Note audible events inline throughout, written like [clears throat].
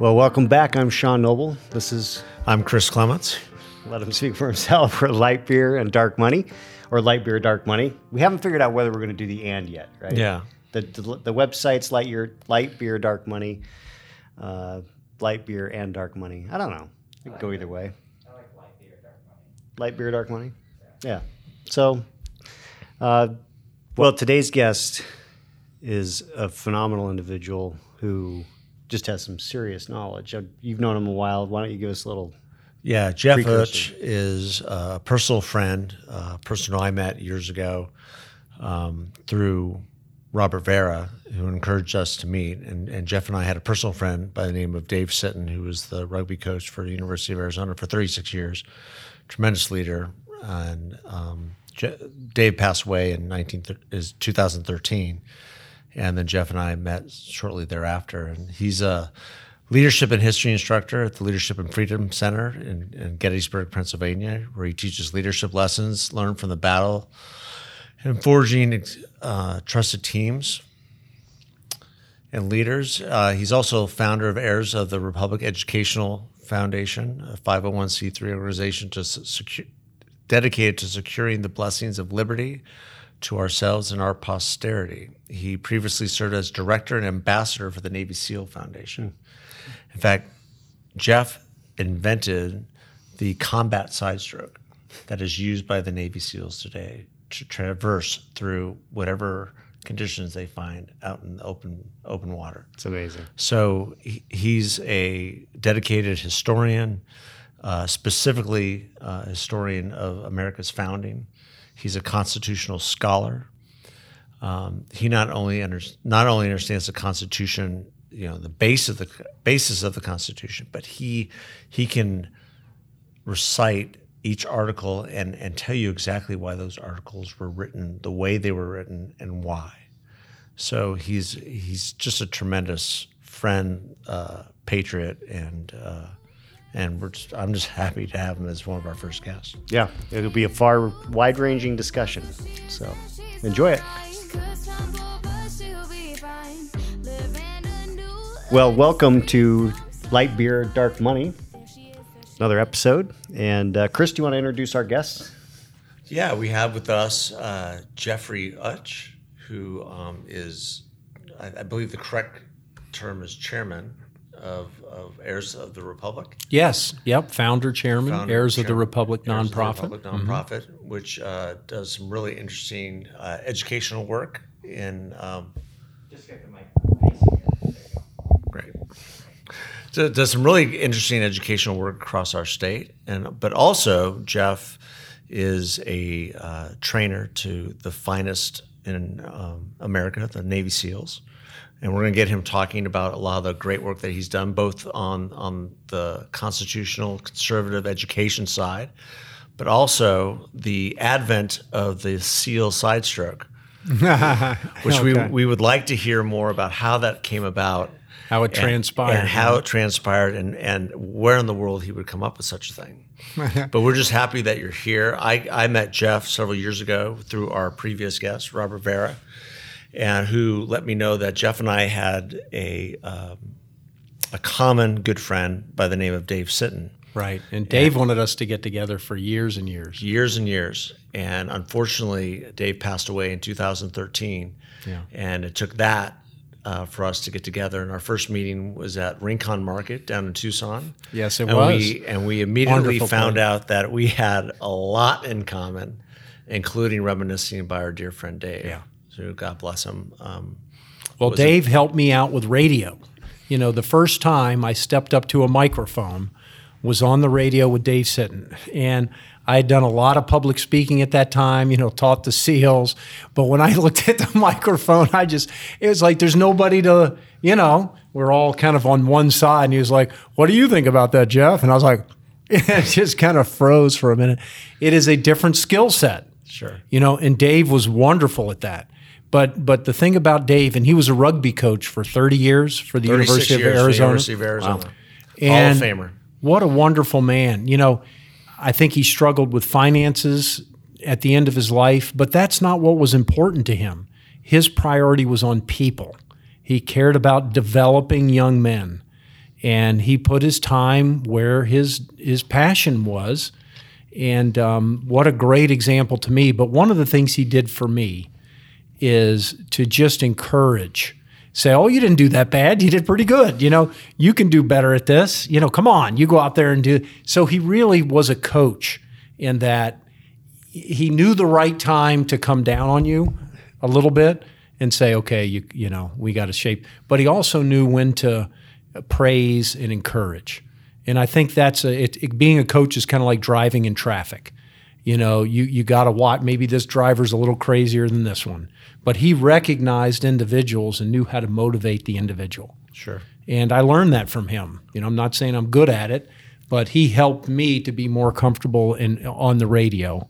Well, welcome back. I'm Sean Noble. This is I'm Chris Clements. let him speak for himself for light beer and dark money, or light beer, dark money. We haven't figured out whether we're going to do the and yet, right? Yeah. The the, the website's light beer, light beer, dark money, uh, light beer and dark money. I don't know. It could go either way. I like light beer, dark money. Light beer, dark money. Yeah. So, uh, well, today's guest is a phenomenal individual who just has some serious knowledge. Uh, You've known him a while. Why don't you give us a little? Yeah, Jeff Precursor. Hutch is a personal friend, a person I met years ago um, through Robert Vera, who encouraged us to meet. And, and Jeff and I had a personal friend by the name of Dave Sitton, who was the rugby coach for the University of Arizona for 36 years, tremendous leader. And um, Je- Dave passed away in 19, is 2013. And then Jeff and I met shortly thereafter. And he's a leadership and history instructor at the Leadership and Freedom Center in, in Gettysburg, Pennsylvania, where he teaches leadership lessons learned from the battle and forging uh, trusted teams and leaders. Uh, he's also founder of Heirs of the Republic Educational Foundation, a 501c3 organization to dedicated to securing the blessings of liberty to ourselves and our posterity. He previously served as director and ambassador for the Navy SEAL Foundation. In fact, Jeff invented the combat side stroke that is used by the Navy SEALs today to traverse through whatever conditions they find out in the open open water. It's amazing. So he, he's a dedicated historian, uh, specifically a historian of America's founding. He's a constitutional scholar. Um, he not only under, not only understands the Constitution, you know, the base of the basis of the Constitution, but he he can recite each article and and tell you exactly why those articles were written the way they were written and why. So he's he's just a tremendous friend, uh, patriot, and uh, and just, I'm just [laughs] happy to have him as one of our first guests. Yeah, it'll be a far wide-ranging discussion. So enjoy it. Well, welcome to Light Beer, Dark Money, another episode. And uh, Chris, do you want to introduce our guests? Yeah, we have with us uh, Jeffrey Utsch, who um, is, I, I believe the correct term is chairman of, of Heirs of the Republic. Yes. Yep. Founder, chairman, Founder, heirs of the Republic Heirs of the nonprofit. Republic nonprofit, which uh, does some really interesting uh, educational work in um, Just get the mic facing here. There you go. Great. So does some really interesting educational work across our state, and but also Jeff is a uh, trainer to the finest in um, America, the Navy SEALs, and we're going to get him talking about a lot of the great work that he's done, both on on the constitutional conservative education side, but also the advent of the SEAL side stroke, [laughs] which Okay. we we would like to hear more about how that came about How it and- transpired. and how it transpired and, and where in the world he would come up with such a thing. [laughs] but we're just happy that you're here. I, I met Jeff several years ago through our previous guest, Robert Vera, and who let me know that Jeff and I had a um, a common good friend by the name of Dave Sitton. Right. And Dave wanted us to get together for years and years. years and years. And unfortunately, Dave passed away in 2013. Yeah. And it took that uh, for us to get together. And our first meeting was at Rincon Market down in Tucson. Yes, it and was. We, and we immediately Wonderful found place. out that we had a lot in common, including reminiscing by our dear friend Dave. Yeah. So God bless him. Um, Well, Was it- Dave helped me out with radio. You know, the first time I stepped up to a microphone was on the radio with Dave Sitton. And I had done a lot of public speaking at that time, you know, taught the SEALs. But when I [laughs] looked at the microphone, I just, it was like there's nobody to, you know, we're all kind of on one side. And he was like, What do you think about that, Jeff? And I was like, [laughs] It just kind of froze for a minute. It is a different skill set. Sure. You know, and Dave was wonderful at that. But but the thing about Dave, and he was a rugby coach for 30 years for the University of years Arizona. University of Arizona. Hall And of Famer. What a wonderful man. You know, I think he struggled with finances at the end of his life, but that's not what was important to him. His priority was on people. He cared about developing young men. and he put his time where his his passion was. And um, what a great example to me. But one of the things he did for me is to just encourage say, "Oh, you didn't do that bad. You did pretty good. You know, you can do better at this. You know, come on, you go out there and do." So he really was a coach in that he knew the right time to come down on you a little bit and say, "Okay, you you know, we got to shape." But he also knew when to praise and encourage. And I think that's a, it, it, being a coach is kind of like driving in traffic. You know, you you got to watch. Maybe this driver's a little crazier than this one, but he recognized individuals and knew how to motivate the individual. Sure. And I learned that from him. You know, I'm not saying I'm good at it, but he helped me to be more comfortable in on the radio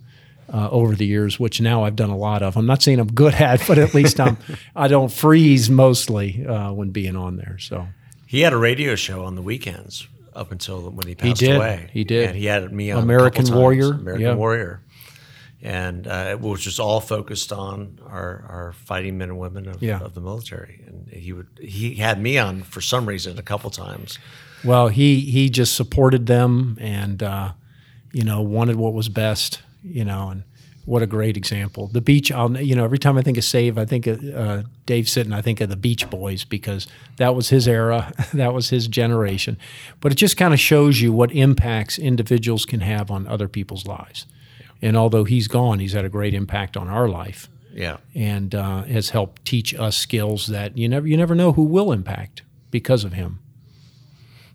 uh, over the years, which now I've done a lot of. I'm not saying I'm good at, but at least I'm [laughs] I don't freeze mostly uh, when being on there. So he had a radio show on the weekends up until when he passed he did. away. He did. And he had me on American Warrior. American yeah. Warrior. And uh, it was just all focused on our, our fighting men and women of, Yeah. of the military. And he would he had me on for some reason a couple times. Well, he he just supported them and uh, you know wanted what was best. You know, and what a great example. The beach. I'll you know every time I think of Dave, I think of uh, Dave Sitton. I think of the Beach Boys because that was his era, [laughs] that was his generation. But it just kind of shows you what impacts individuals can have on other people's lives. And although he's gone, he's had a great impact on our life Yeah. and uh, has helped teach us skills that you never you never know who will impact because of him.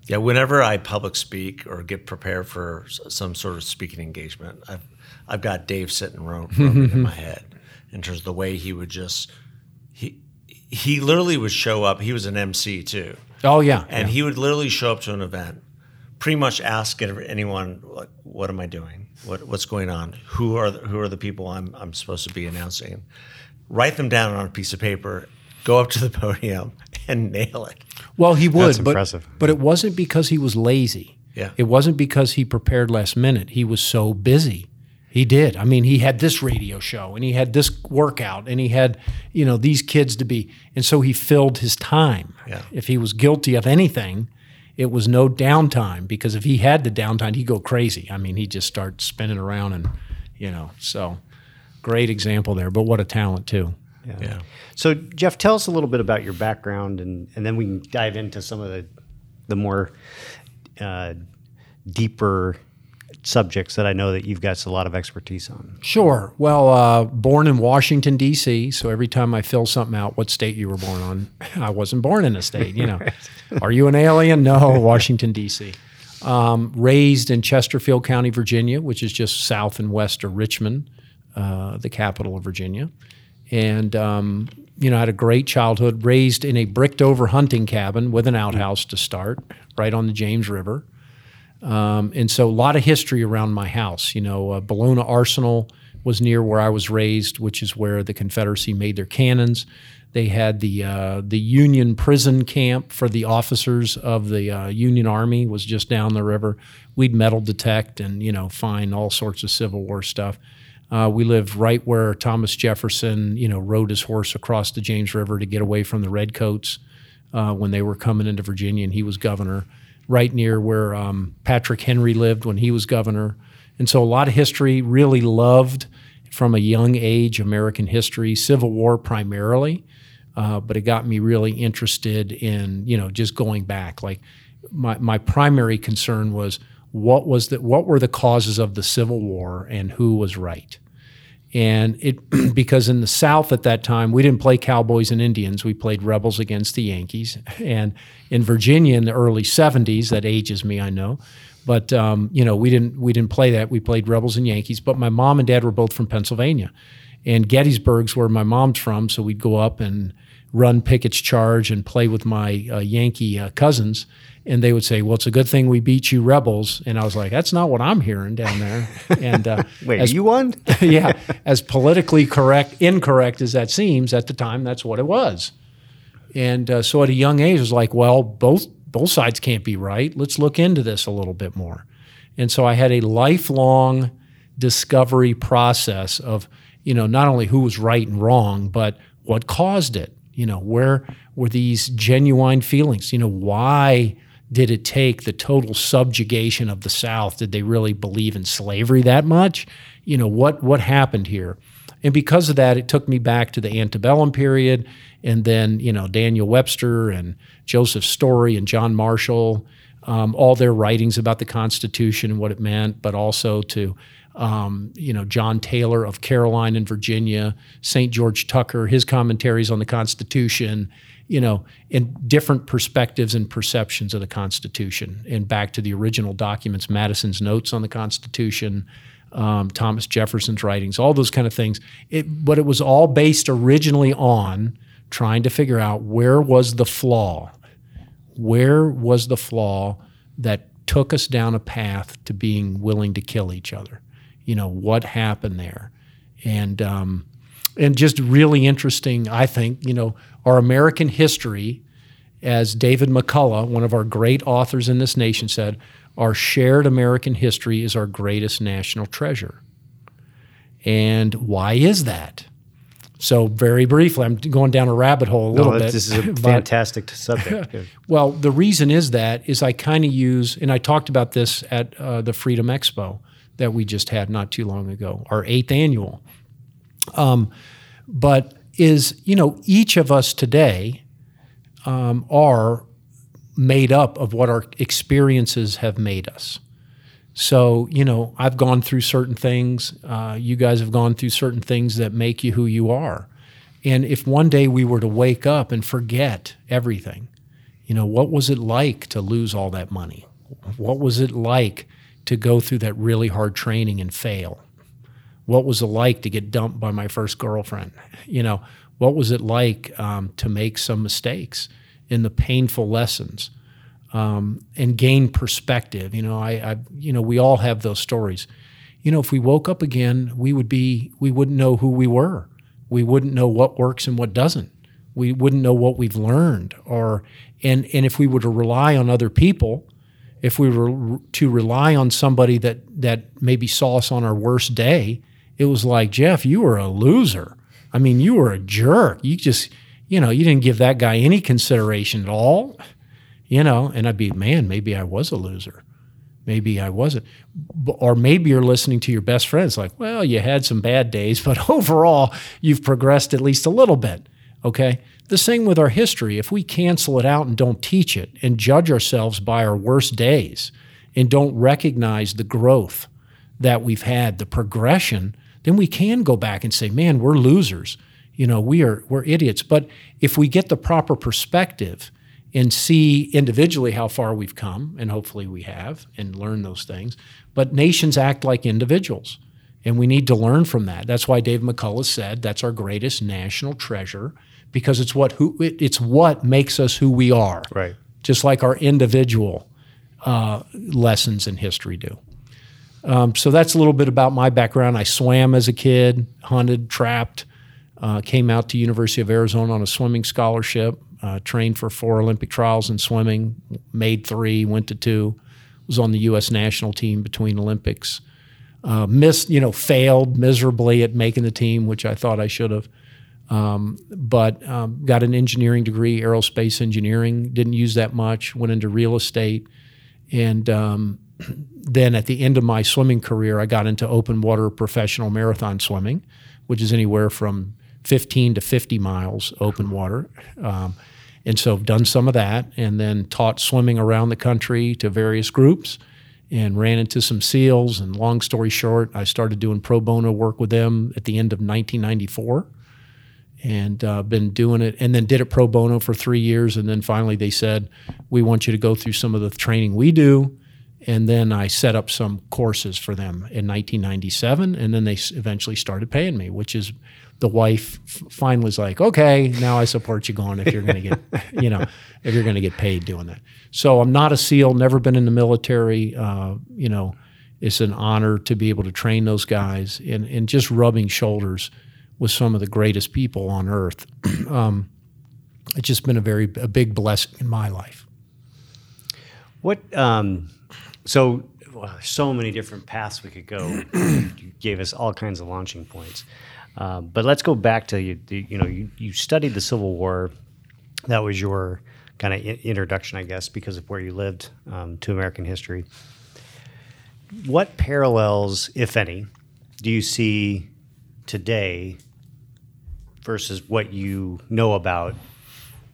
Yeah, whenever I public speak or get prepared for some sort of speaking engagement, I've I've got Dave Sitton ro- [laughs] roaming in my head in terms of the way he would just he he literally would show up. He was an MC too, Oh yeah, and yeah. he would literally show up to an event, pretty much ask anyone like, "What am I doing? What what's going on? Who are the, who are the people I'm I'm supposed to be announcing?" Write them down on a piece of paper, go up to the [laughs] podium, and nail it. Well, he would, That's but impressive. but it wasn't because he was lazy. Yeah. It wasn't because he prepared last minute. He was so busy. He did. I mean, he had this radio show and he had this workout and he had, you know, these kids to be. And so he filled his time. Yeah. If he was guilty of anything, it was no downtime because if he had the downtime, he'd go crazy. I mean, he'd just start spinning around and, you know, so great example there. But what a talent, too. Yeah. So, Jeff, tell us a little bit about your background, and, and then we can dive into some of the the more uh, deeper subjects that I know that you've got a lot of expertise on. Sure. Well, uh, born in Washington D.C., so every time I fill something out, what state you were born on, [laughs] I wasn't born in a state. You know, are you an alien? No, Washington D.C. Um, raised in Chesterfield County, Virginia, which is just south and west of Richmond, uh, the capital of Virginia, and um, you know, I had a great childhood. Raised in a bricked-over hunting cabin with an outhouse to start, right on the James River. Um, and so a lot of history around my house. You know, uh, Bellona Arsenal was near where I was raised, which is where the Confederacy made their cannons. They had the uh, the Union prison camp for the officers of the uh, Union Army was just down the river. We'd metal detect and you know find all sorts of Civil War stuff. Uh, we lived right where Thomas Jefferson, you know, rode his horse across the James River to get away from the redcoats uh, when they were coming into Virginia, and he was governor. Right near where um, Patrick Henry lived when he was governor, and so a lot of history. Really loved from a young age American history, Civil War primarily, uh, but it got me really interested in you know just going back. Like my my primary concern was what was the what were the causes of the Civil War and who was right and it [clears throat] because in the South at that time we didn't play Cowboys and Indians, we played Rebels against the Yankees. And in Virginia in the early '70s, that ages me, I know, but um, you know we didn't we didn't play that. We played Rebels and Yankees. But my mom and dad were both from Pennsylvania, and Gettysburg's where my mom's from, so we'd go up and run Pickett's Charge and play with my uh, Yankee uh, cousins. And they would say, "Well, it's a good thing we beat you, rebels." And I was like, "That's not what I'm hearing down there." [laughs] And uh, Wait, as- you won? [laughs] yeah, as politically correct, incorrect as that seems, at the time, that's what it was. And uh, so at a young age, it was like, well, both both sides can't be right. Let's look into this a little bit more. And so I had a lifelong discovery process of, you know, not only who was right and wrong, but what caused it. You know, where were these genuine feelings? You know, why did it take the total subjugation of the South? Did they really believe in slavery that much? You know, what, what happened here? And because of that, it took me back to the antebellum period, and then you know Daniel Webster and Joseph Story and John Marshall, um, all their writings about the Constitution and what it meant, but also to um, you know John Taylor of Caroline and Virginia, St. George Tucker, his commentaries on the Constitution, you know, and different perspectives and perceptions of the Constitution, and back to the original documents, Madison's notes on the Constitution um, Thomas Jefferson's writings, all those kind of things. It, but it was all based originally on trying to figure out where was the flaw, where was the flaw that took us down a path to being willing to kill each other. You know what happened there, and um, and just really interesting. I think you know our American history, as David McCullough, one of our great authors in this nation, said our shared American history is our greatest national treasure. And why is that? So, very briefly, I'm going down a rabbit hole a little no, bit. This is a [laughs] fantastic subject. [laughs] well, the reason is that is I kind of use, and I talked about this at uh, the Freedom Expo that we just had not too long ago, our eighth annual. Um, but is you know each of us today um, are made up of what our experiences have made us. So, you know, I've gone through certain things. Uh, you guys have gone through certain things that make you who you are. And if one day we were to wake up and forget everything, you know, what was it like to lose all that money? What was it like to go through that really hard training and fail? What was it like to get dumped by my first girlfriend? You know, what was it like um, to make some mistakes? in the painful lessons um, and gain perspective. You know, I, I, you know, we all have those stories. You know, if we woke up again, we would be, we wouldn't know who we were. We wouldn't know what works and what doesn't. We wouldn't know what we've learned, or and and if we were to rely on other people, if we were to rely on somebody that that maybe saw us on our worst day, it was like Jeff, you were a loser. I mean, you were a jerk. You just you know, you didn't give that guy any consideration at all, you know, and I'd be, man, maybe I was a loser. Maybe I wasn't. Or maybe you're listening to your best friends like, well, you had some bad days, [laughs] but overall, you've progressed at least a little bit. Okay. The same with our history. If we cancel it out and don't teach it and judge ourselves by our worst days and don't recognize the growth that we've had, the progression, then we can go back and say, man, we're losers you know, we are we're idiots. But if we get the proper perspective and see individually how far we've come, and hopefully we have, and learn those things. But nations act like individuals, and we need to learn from that. That's why Dave McCullough said that's our greatest national treasure because it's what who it's what makes us who we are. Right. Just like our individual uh, lessons in history do. Um, so that's a little bit about my background. I swam as a kid, hunted, trapped, uh, came out to University of Arizona on a swimming scholarship. Uh, trained for four Olympic trials in swimming. Made three, went to two. Was on the U.S. national team between Olympics. Uh, missed, you know, failed miserably at making the team, which I thought I should have. Um, but um, got an engineering degree, aerospace engineering. Didn't use that much. Went into real estate, and um, [clears throat] then at the end of my swimming career, I got into open water professional marathon swimming, which is anywhere from 15 to 50 miles open water. Um, and so I've done some of that and then taught swimming around the country to various groups and ran into some SEALs. And long story short, I started doing pro bono work with them at the end of 1994 and uh, been doing it and then did it pro bono for three years. And then finally they said, We want you to go through some of the training we do. And then I set up some courses for them in 1997. And then they eventually started paying me, which is the wife finally was like, okay, now I support you going if you're going to get, [laughs] you know, if you're going to get paid doing that. So I'm not a SEAL, never been in the military. Uh, you know, it's an honor to be able to train those guys and, and just rubbing shoulders with some of the greatest people on earth. [clears throat] um, it's just been a very a big blessing in my life. What? Um, so well, so many different paths we could go. [clears throat] you gave us all kinds of launching points. Uh, but let's go back to you. You know, you, you studied the Civil War, that was your kind of introduction, I guess, because of where you lived um, to American history. What parallels, if any, do you see today versus what you know about,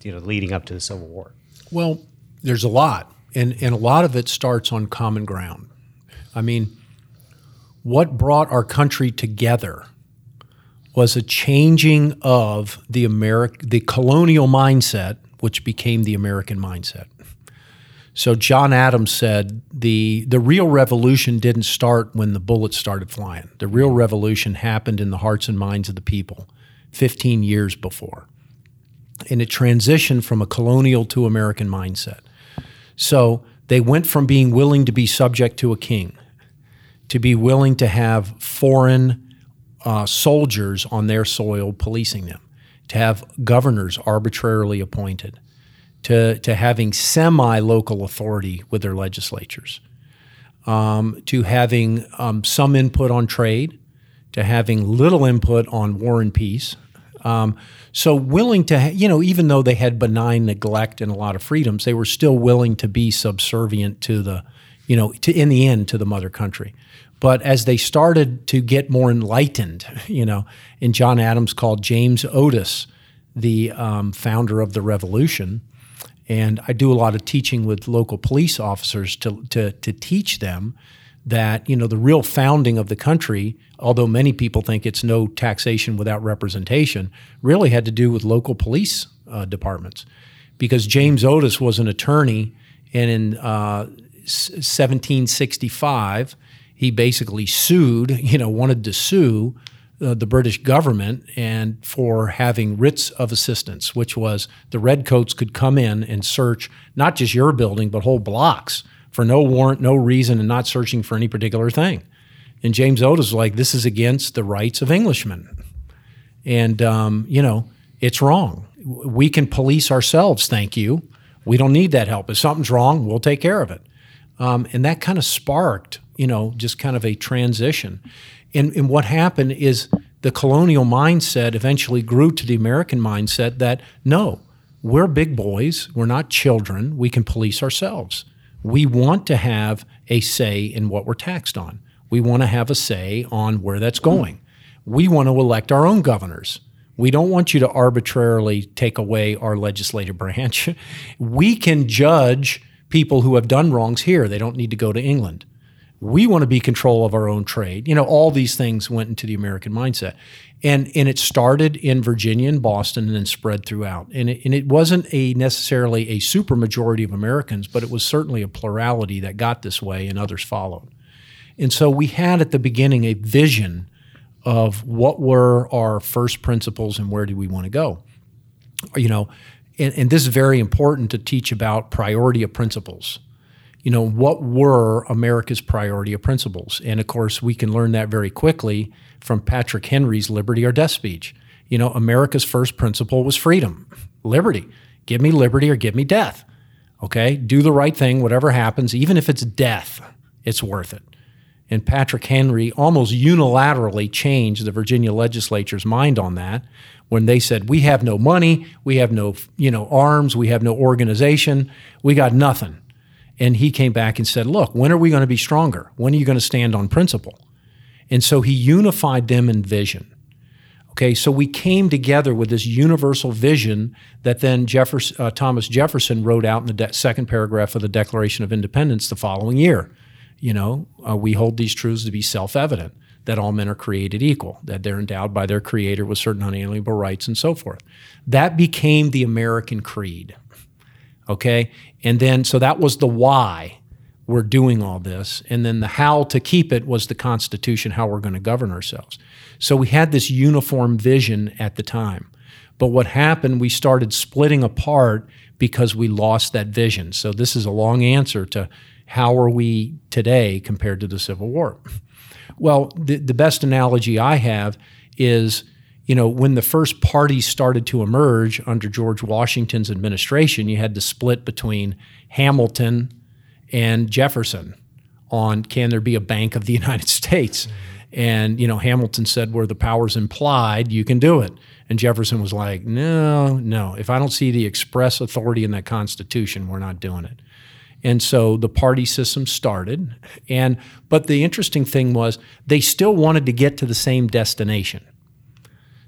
you know, leading up to the Civil War? Well, there's a lot, and, and a lot of it starts on common ground. I mean, what brought our country together was a changing of the American, the colonial mindset, which became the American mindset. So John Adams said the the real revolution didn't start when the bullets started flying. The real revolution happened in the hearts and minds of the people 15 years before. And it transitioned from a colonial to American mindset. So they went from being willing to be subject to a king to be willing to have foreign uh, soldiers on their soil policing them, to have governors arbitrarily appointed, to, to having semi local authority with their legislatures, um, to having um, some input on trade, to having little input on war and peace. Um, so willing to, ha- you know, even though they had benign neglect and a lot of freedoms, they were still willing to be subservient to the, you know, to in the end to the mother country. But as they started to get more enlightened, [laughs] you know, and John Adams called James Otis the um, founder of the revolution, and I do a lot of teaching with local police officers to, to, to teach them that you know the real founding of the country, although many people think it's no taxation without representation, really had to do with local police uh, departments, because James Otis was an attorney, and in uh, 1765 he basically sued, [laughs] you know, wanted to sue uh, the British government and for having writs of assistance, which was the redcoats could come in and search not just your building but whole blocks for no warrant, no reason, and not searching for any particular thing. And James Otis was like, "This is against the rights of Englishmen," and um, you know, it's wrong. We can police ourselves, thank you. We don't need that help. If something's wrong, we'll take care of it. Um, and that kind of sparked, you know, just kind of a transition. And, and what happened is the colonial mindset eventually grew to the American mindset that no, we're big boys, we're not children, we can police ourselves. We want to have a say in what we're taxed on. We want to have a say on where that's going. We want to elect our own governors. We don't want you to arbitrarily take away our legislative branch. [laughs] we can judge people who have done wrongs here. They don't need to go to England. We want to be control of our own trade. You know, all these things went into the American mindset. And, and it started in Virginia and Boston and then spread throughout. And it, and it wasn't a necessarily a super majority of Americans, but it was certainly a plurality that got this way and others followed. And so we had at the beginning a vision of what were our first principles and where do we want to go. You know, and, and this is very important to teach about priority of principles. You know, what were America's priority of principles? And of course, we can learn that very quickly from Patrick Henry's Liberty or Death speech. You know, America's first principle was freedom, liberty. Give me liberty or give me death. Okay? Do the right thing, whatever happens, even if it's death, it's worth it. And Patrick Henry almost unilaterally changed the Virginia legislature's mind on that when they said we have no money, we have no you know arms, we have no organization, we got nothing. And he came back and said, "Look, when are we going to be stronger? When are you going to stand on principle?" And so he unified them in vision. Okay, so we came together with this universal vision that then Jefferson, uh, Thomas Jefferson wrote out in the de- second paragraph of the Declaration of Independence the following year. You know, uh, we hold these truths to be self evident that all men are created equal, that they're endowed by their creator with certain unalienable rights and so forth. That became the American creed. Okay? And then, so that was the why we're doing all this. And then the how to keep it was the Constitution, how we're going to govern ourselves. So we had this uniform vision at the time. But what happened, we started splitting apart because we lost that vision. So this is a long answer to how are we today compared to the Civil War. Well, the, the best analogy I have is, you know, when the first parties started to emerge under George Washington's administration, you had the split between Hamilton and Jefferson on can there be a Bank of the [laughs] United States? And, you know, Hamilton said, where the power's implied, you can do it. And Jefferson was like, no, no. If I don't see the express authority in that Constitution, we're not doing it. And so the party system started. And but the interesting thing was they still wanted to get to the same destination.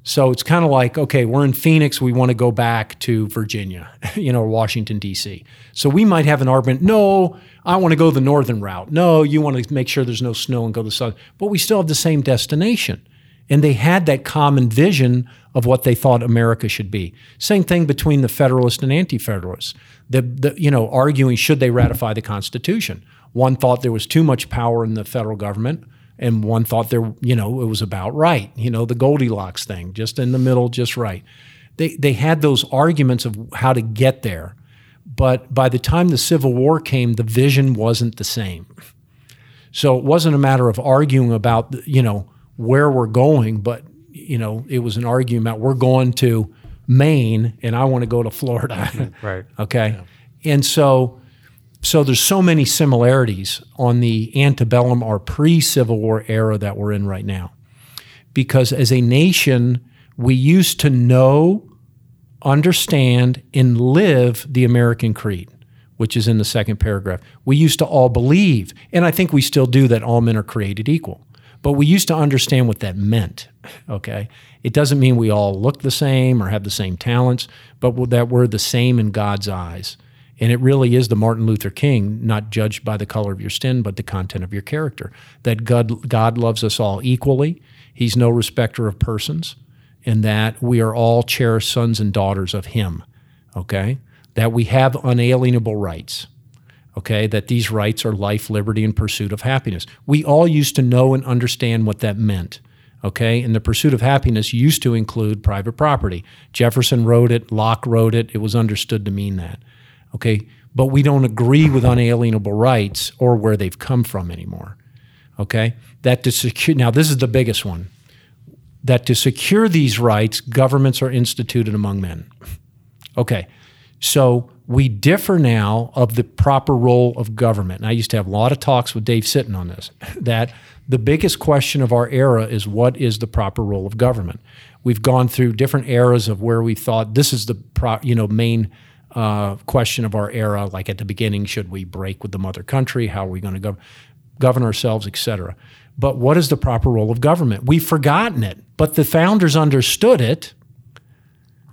So it's kind of like, okay, we're in Phoenix, we want to go back to Virginia, [laughs] you know, Washington, D.C. So we might have an argument, no, I want to go the northern route. No, you want to make sure there's no snow and go the south. But we still have the same destination. And they had that common vision of what they thought America should be. Same thing between the Federalists and Anti-Federalists. The, the, you know, arguing should they ratify the Constitution. One thought there was too much power in the federal government and one thought there, you know, it was about right. You know, the Goldilocks thing, just in the middle, just right. They they had those arguments of how to get there, but by the time the Civil War came, the vision wasn't the same. So it wasn't a matter of arguing about you know where we're going, but you know it was an argument we're going to Maine and I want to go to Florida. [laughs] Right. okay, and so so there's so many similarities on the antebellum or pre-Civil War era that we're in right now. Because as a nation, we used to know, understand, and live the American creed, which is in the second paragraph. We used to all believe, and I think we still do, that all men are created equal. But we used to understand what that meant. Okay. It doesn't mean we all look the same or have the same talents, but that we're the same in God's eyes. And it really is the Martin Luther King, not judged by the color of your skin, but the content of your character. That God, God loves us all equally. He's no respecter of persons, and that we are all cherished sons and daughters of Him. Okay? That we have unalienable rights. Okay? That these rights are life, liberty, and pursuit of happiness. We all used to know and understand what that meant. Okay? And the pursuit of happiness used to include private property. Jefferson wrote it, Locke wrote it, it was understood to mean that okay? But we don't agree with unalienable rights or where they've come from anymore, okay? That to secure, now this is the biggest one, that to secure these rights, governments are instituted among men. Okay, so we differ now of the proper role of government. And I used to have a lot of talks with Dave Sitton on this, [laughs] that the biggest question of our era is what is the proper role of government? We've gone through different eras of where we thought this is the pro, you know main uh, question of our era. Like at the beginning, should we break with the mother country? How are we going to gov- govern ourselves, etc. But what is the proper role of government? We've forgotten it, but the founders understood it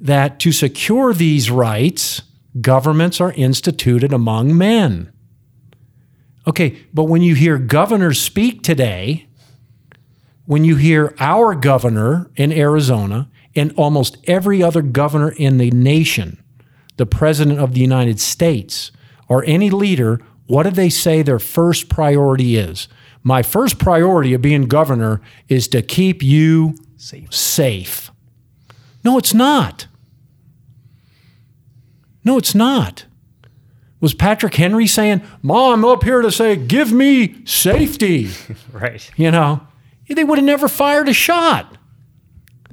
that to secure these rights, governments are instituted among men. Okay, but when you hear governors speak today, when you hear our governor in Arizona and almost every other governor in the nation the President of the United States or any leader, what do they say their first priority is? My first priority of being governor is to keep you safe. safe. No, it's not. No, it's not. Was Patrick Henry saying, Mom, I'm up here to say, give me safety? [laughs] right. You know, they would have never fired a shot.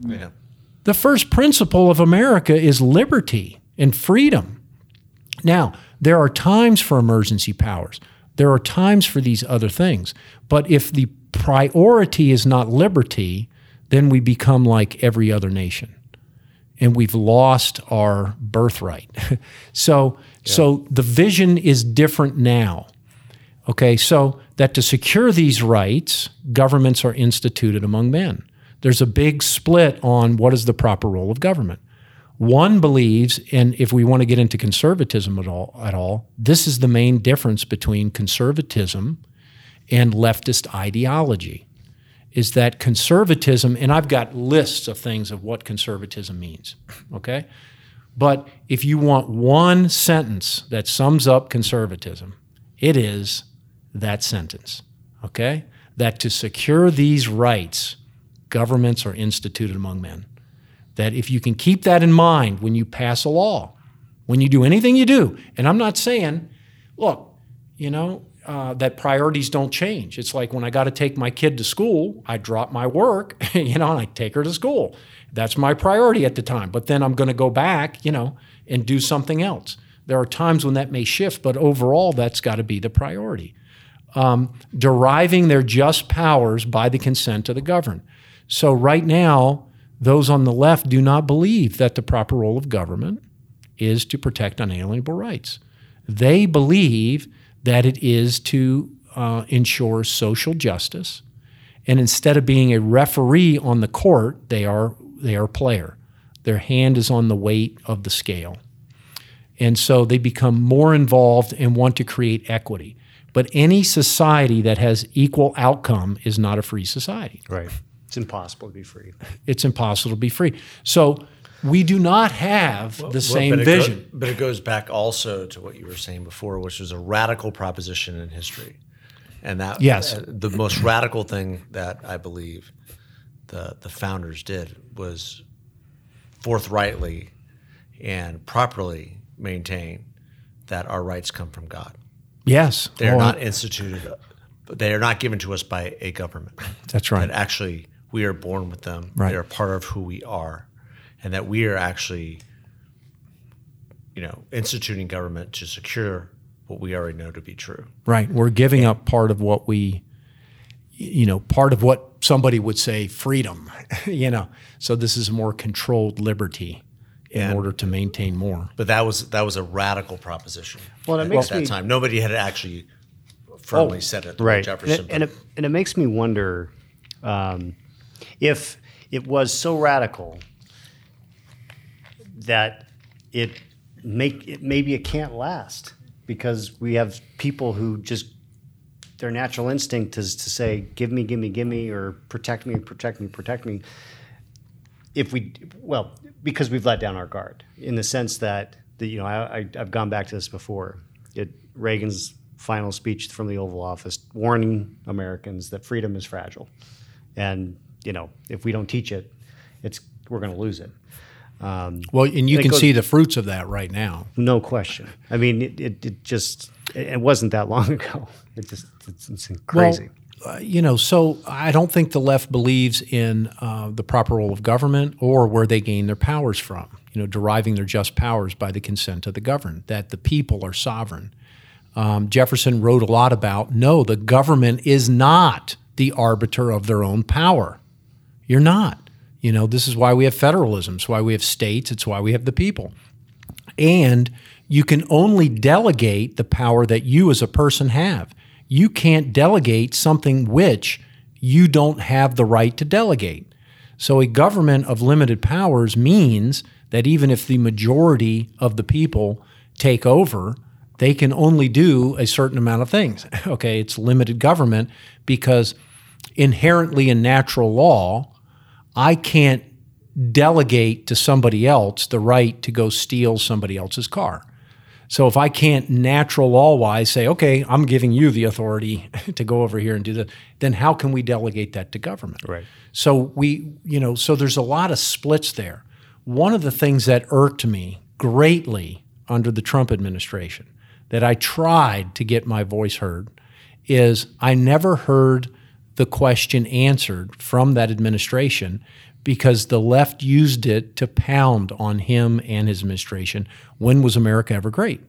Yeah. The first principle of America is liberty and freedom. Now, there are times for emergency powers. There are times for these other things. But if the priority is not liberty, then we become like every other nation. And we've lost our birthright. [laughs] so yeah. so the vision is different now. Okay, so that to secure these rights, governments are instituted among men. There's a big split on what is the proper role of government. One believes, and if we want to get into conservatism at all, at all, this is the main difference between conservatism and leftist ideology. Is that conservatism, and I've got lists of things of what conservatism means, okay? But if you want one sentence that sums up conservatism, it is that sentence, okay? That to secure these rights, governments are instituted among men that if you can keep that in mind when you pass a law, when you do anything you do, and I'm not saying, look, you know, uh, that priorities don't change. It's like when I got to take my kid to school, I drop my work, [laughs] you know, and I take her to school. That's my priority at the time. But then I'm going to go back, you know, and do something else. There are times when that may shift, but overall, that's got to be the priority. um, deriving their just powers by the consent of the governed. So, right now, those on the left do not believe that the proper role of government is to protect unalienable rights. They believe that it is to uh, ensure social justice, and instead of being a referee on the court, they are they are a player. Their hand is on the weight of the scale, and so they become more involved and want to create equity. But any society that has equal outcome is not a free society. Right. It's impossible to be free. It's impossible to be free. So we do not have the Well, same but vision. Go, but it goes back also to what you were saying before, which was a radical proposition in history, and that Yes. uh, the most radical thing that I believe the the founders did was forthrightly and properly maintain that our rights come from God. yes, They are Oh, not instituted. They are not given to us by a government. That's right. That actually we are born with them. Right. They are part of who we are, and that we are actually, you know, instituting government to secure what we already know to be true. Right. We're giving up part of what we, you know, part of what somebody would say freedom, [laughs] you know. So this is more controlled liberty in And- order to maintain more. But that was that was a radical proposition. Well, it at makes that me- time nobody had actually firmly said it. the way right. And Jefferson. it, and, it, and it makes me wonder um, if it was so radical that it make it, maybe it can't last because we have people who just their natural instinct is to say give me give me give me or protect me protect me protect me if we well because we've let down our guard in the sense that the, you know I, I've gone back to this before. It, Reagan's final speech from the Oval Office warning Americans that freedom is fragile, and you know if we don't teach it, it's we're going to lose it. Um, Well, and you It can goes- see the fruits of that right now. no question. I mean, it, it, it just it, it wasn't that long [laughs] ago. It just it's, it's crazy. Well, uh, you know, so I don't think the left believes in uh, the proper role of government or where they gain their powers from. You know, deriving their just powers by the consent of the governed. That the people are sovereign. Um, Jefferson wrote a lot about no, the government is not the arbiter of their own power. You're not. You know, this is why we have federalism. It's why we have states. It's why we have the people. And you can only delegate the power that you as a person have. You can't delegate something which you don't have the right to delegate. So, a government of limited powers means that even if the majority of the people take over, they can only do a certain amount of things. [laughs] Okay, it's limited government because inherently in natural law, I can't delegate to somebody else the right to go steal somebody else's car. So if I can't natural law wise say, okay, I'm giving you the authority [laughs] to go over here and do that, then how can we delegate that to government? Right. So we, you know, so there's a lot of splits there. One of the things that irked me greatly under the Trump administration that I tried to get my voice heard is I never heard the question answered from that administration because the left used it to pound on him and his administration. When was America ever great?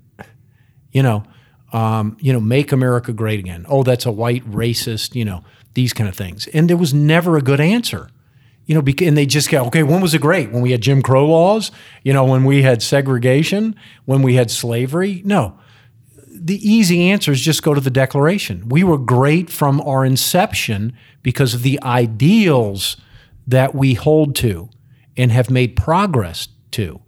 You know, um, you know, make America great again. Oh, that's a white racist. You know, these kind of things, and there was never a good answer. You know, and they just go, okay, when was it great? When we had Jim Crow laws? You know, when we had segregation? When we had slavery? No, the easy answer is just go to the Declaration. We were great from our inception because of the ideals that we hold to and have made progress to.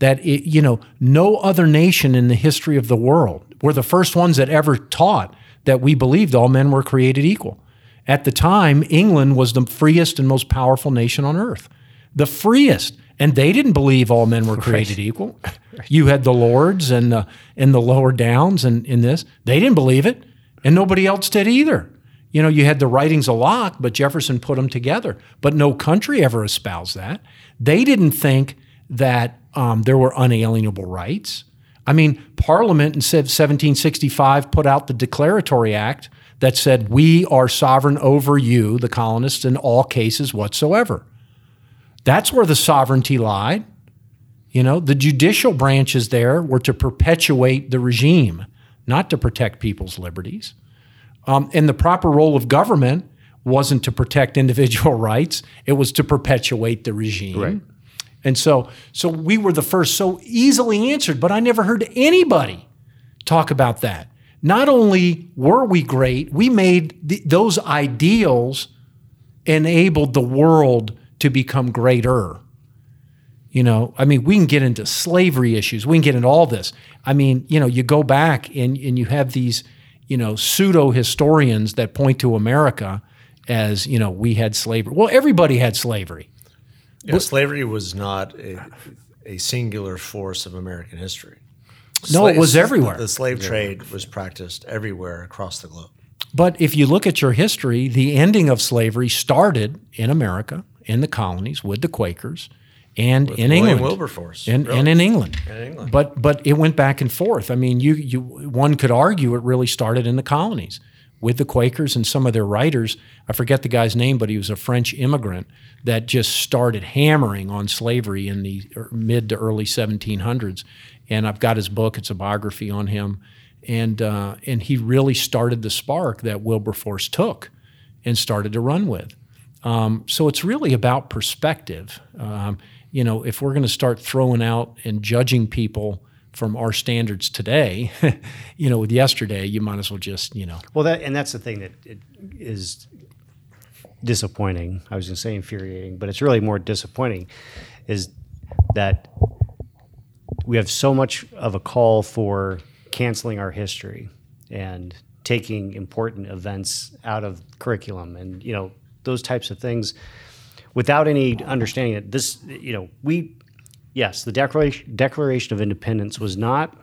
That it, you know, no other nation in the history of the world were the first ones that ever taught that we believed all men were created equal. At the time, England was the freest and most powerful nation on earth, the freest, and they didn't believe all men were created equal. [laughs] You had the lords and the and the lower downs and in this, they didn't believe it, and nobody else did either. You know, you had the writings of Locke, but Jefferson put them together. But no country ever espoused that. They didn't think that um, there were unalienable rights. I mean, Parliament in 1765 put out the Declaratory Act that said, We are sovereign over you, the colonists, in all cases whatsoever. That's where the sovereignty lied. You know, the judicial branches there were to perpetuate the regime, not to protect people's liberties. Um, and the proper role of government wasn't to protect [laughs] individual rights; it was to perpetuate the regime. Right. And so, so we were the first, so easily answered. But I never heard anybody talk about that. Not only were we great, we made the, those ideals enabled the world to become greater. You know, I mean, we can get into slavery issues. We can get into all this. I mean, you know, you go back and, and you have these, you know, pseudo historians that point to America as, you know, we had slavery. Well, everybody had slavery. Yeah, slavery was not a, a singular force of American history. No, it was everywhere. The slave trade was practiced everywhere across the globe. But if you look at your history, the ending of slavery started in America, in the colonies, with the Quakers, and in William England, Wilberforce, and, really. and in England. In England. But but it went back and forth. I mean, you you one could argue it really started in the colonies with the Quakers and some of their writers. I forget the guy's name, but he was a French immigrant that just started hammering on slavery in the er- mid to early 1700s. And I've got his book; it's a biography on him, and uh, and he really started the spark that Wilberforce took and started to run with. Um, so it's really about perspective. Um, you know, if we're going to start throwing out and judging people from our standards today, [laughs] you know, with yesterday, you might as well just, you know, Well, that and that's the thing that it is disappointing. I was going to say infuriating, but it's really more disappointing. Is that we have so much of a call for canceling our history and taking important events out of curriculum and you know those types of things without any understanding that this you know we yes the declaration declaration of independence was not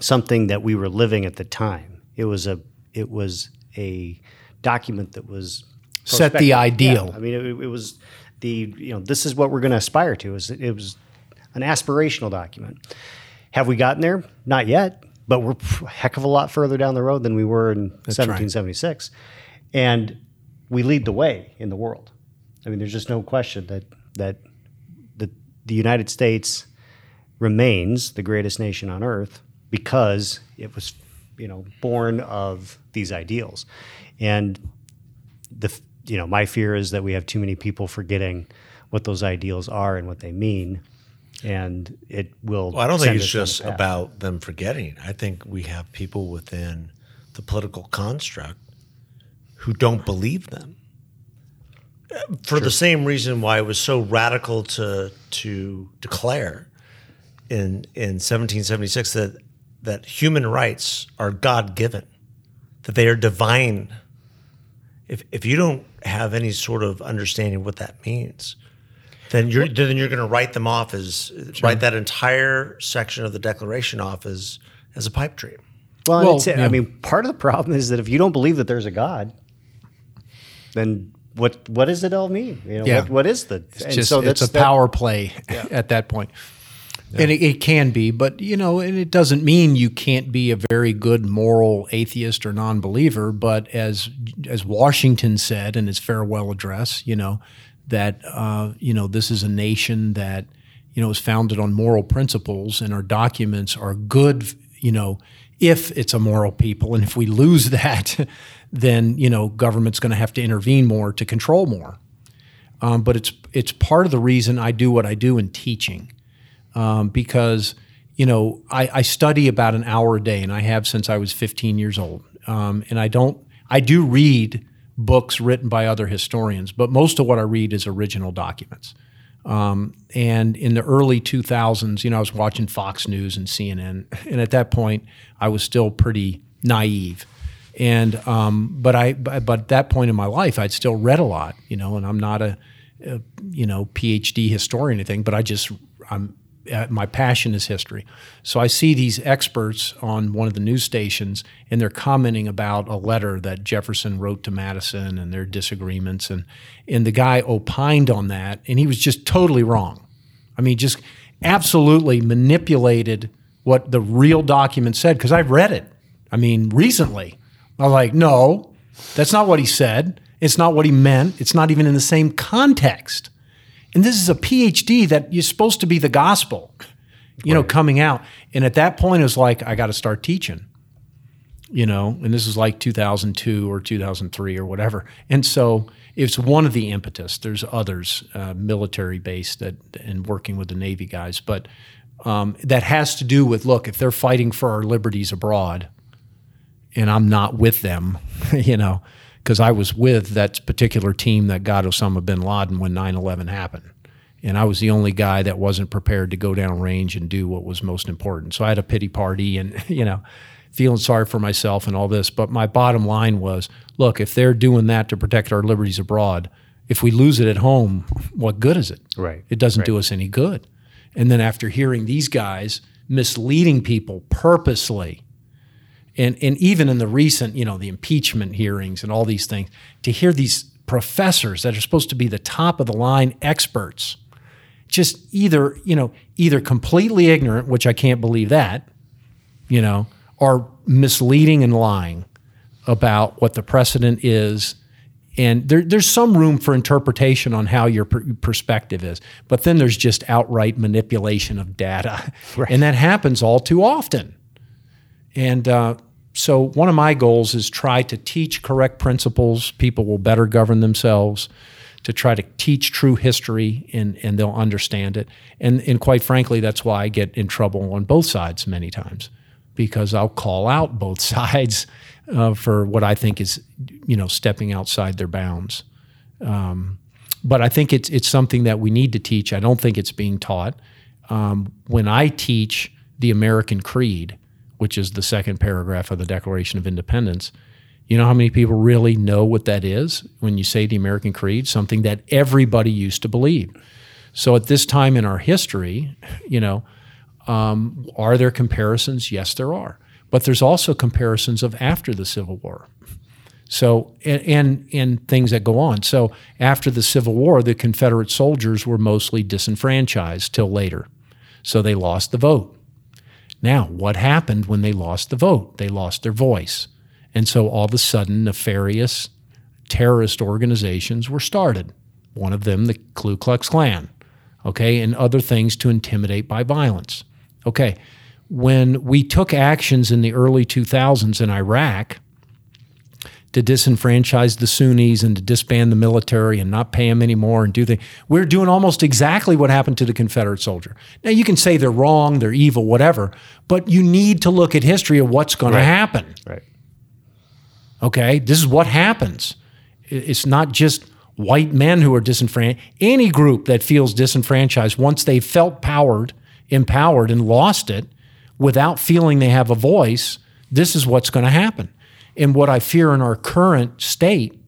something that we were living at the time. It was a it was a document that was Set the ideal. Yeah, I mean it, it was the you know this is what we're going to aspire to is it was an aspirational document. Have we gotten there? Not yet but we're a heck of a lot further down the road than we were in 1776 and we lead the way in the world. I mean there's just no question that that the, the united states remains the greatest nation on earth because it was you know born of these ideals. And the you know my fear is that we have too many people forgetting what those ideals are and what they mean and it will Well, I don't think it's just the about them forgetting. I think we have people within the political construct who don't believe them. For the same reason why it was so radical to to declare in in 1776 that that human rights are God given, that they are divine. If if you don't have any sort of understanding what that means, then you're then you're going to write them off as write that entire section of the Declaration off as as a pipe dream. Well, Well, it's, I mean, part of the problem is that if you don't believe that there's a God, then what what does it all mean? You know, Yeah. what, what is the? It's and just so it's a that- power play [laughs] at that point. And it, it can be, but you know, and it doesn't mean you can't be a very good moral atheist or non-believer. But as as Washington said in his farewell address, you know that uh, you know this is a nation that you know is founded on moral principles, and our documents are good. You know, if it's a moral people, and if we lose [laughs] that, then you know government's going to have to intervene more to control more um, but it's it's part of the reason I do what I do in teaching, um, because you know I, I study about an hour a day, and I have since I was 15 years old. Um, and I don't I do read books written by other historians, but most of what I read is original documents. Um, and in the early 2000s, you know, I was watching Fox News and CNN, and at that point, I was still pretty naive. And um, but I but at that point in my life, I'd still read a lot, you know, and I'm not a, a you know PhD historian or anything, but I just I'm uh, my passion is history. So I see these experts on one of the news stations, and they're commenting about a letter that Jefferson wrote to Madison and their disagreements, and and the guy opined on that, and he was just totally wrong. I mean, just absolutely manipulated what the real document said because I've read it. I mean, recently. I was like, no, that's not what he said. It's not what he meant. It's not even in the same context. And this is a PhD that you're supposed to be the gospel, you know, coming out. And at that point, it was like, I got to start teaching. you know, and this is like 2002 or 2003 or whatever. And so it's one of the impetus. There's others, uh, military based that and working with the Navy guys, but um, that has to do with look if they're fighting for our liberties abroad, and I'm not with them, [laughs] you know, because I was with that particular team that got Osama bin Laden when 9/11 happened. And I was the only guy that wasn't prepared to go down range and do what was most important. So I had a pity party and, [laughs] you know, feeling sorry for myself and all this. But my bottom line was look, if they're doing that to protect our liberties abroad, if we lose it at home, [laughs] what good is it? Right. It doesn't Right. do us any good. And then after hearing these guys misleading people purposely, and, and even in the recent, you know, the impeachment hearings and all these things, to hear these professors that are supposed to be the top of the line experts just either, you know, either completely ignorant, which I can't believe that, you know, or misleading and lying about what the precedent is. And there, there's some room for interpretation on how your per- perspective is, but then there's just outright manipulation of data. And that happens all too often. And uh, so, one of my goals is try to teach correct principles. People will better govern themselves. To try to teach true history, and and they'll understand it. And and quite frankly, that's why I get in trouble on both sides many times, because I'll call out [laughs] both sides uh, for what I think is, you know, stepping outside their bounds. Um, but I think it's it's something that we need to teach. I don't think it's being taught. Um, when I teach the American Creed, which is the second paragraph of the Declaration of Independence, you know how many people really know what that is when you say the American Creed? Something that everybody used to believe. So at this time in our history, you know, um, are there comparisons? Yes, there are. But there's also comparisons of after the Civil War. So and, and and things that go on. So after the Civil War, the Confederate soldiers were mostly disenfranchised till later. So they lost the vote. Now, what happened when they lost the vote? They lost their voice. And so all of a sudden nefarious terrorist organizations were started. One of them the Ku Klux Klan. Okay, and other things to intimidate by violence. Okay. When we took actions in the early 2000s in Iraq, to disenfranchise the Sunnis and to disband the military and not pay them anymore and do things. We're doing almost exactly what happened to the Confederate soldier. Now you can say they're wrong, they're evil, whatever, but you need to look at history of what's going to happen. Right. Okay, this is what happens. It's not just white men who are disenfranchised. Any group that feels disenfranchised once they've felt powered, empowered, and lost it without feeling they have a voice, this is what's going to happen. And what I fear in our current state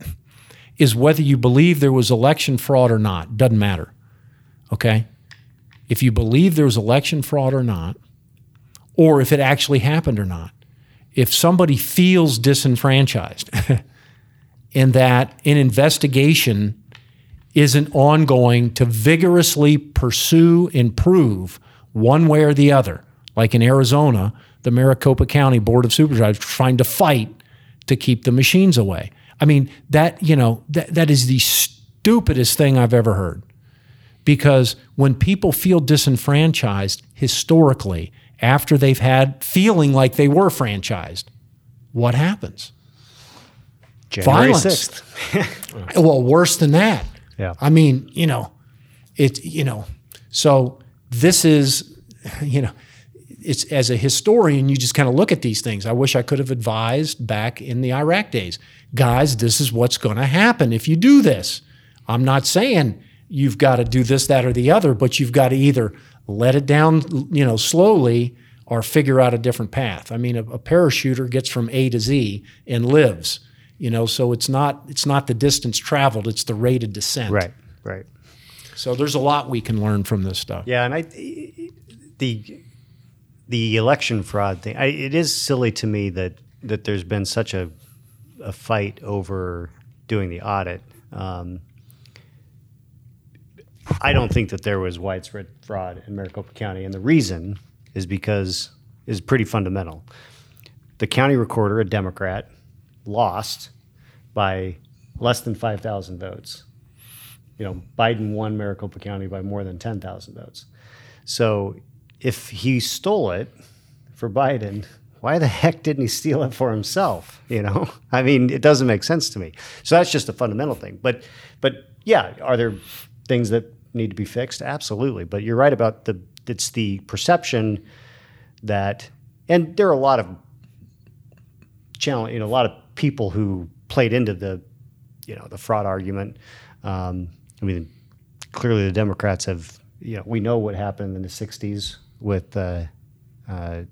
is whether you believe there was election fraud or not, doesn't matter. Okay? If you believe there was election fraud or not, or if it actually happened or not, if somebody feels disenfranchised [laughs] and that an investigation isn't ongoing to vigorously pursue and prove one way or the other, like in Arizona, the Maricopa County Board of Supervisors trying to fight to keep the machines away. I mean, that, you know, that, that is the stupidest thing I've ever heard. Because when people feel disenfranchised historically, after they've had feeling like they were franchised, what happens? January Violence. 6th. [laughs] Well, worse than that. Yeah. I mean, you know, it, you know, so this is, you know, it's as a historian, you just kind of look at these things. I wish I could have advised back in the Iraq days, guys, this is what's going to happen if you do this. I'm not saying you've got to do this, that, or the other, but you've got to either let it down, you know, slowly or figure out a different path. I mean, a, a parachuter gets from A to Z and lives, you know, so it's not it's not the distance traveled, it's the rate of descent. Right. Right. So there's a lot we can learn from this stuff. Yeah, and I the the election fraud thing. I, it is silly to me that that there's been such a a fight over doing the audit. Um, I don't think that there was widespread fraud in Maricopa County, and the reason is because is pretty fundamental. The county recorder, a Democrat, lost by less than five thousand votes. You know, Biden won Maricopa County by more than ten thousand votes. So if he stole it for Biden, why the heck didn't he steal it for himself? You know, [laughs] I mean, it doesn't make sense to me. So that's just a fundamental thing. But, but yeah, are there things that need to be fixed? Absolutely. But you're right about the it's the perception that, and there are a lot of challenge, you know, a lot of people who played into the, you know, the fraud argument. Um, I mean, clearly the Democrats have, you know, we know what happened in the '60s with uh, uh,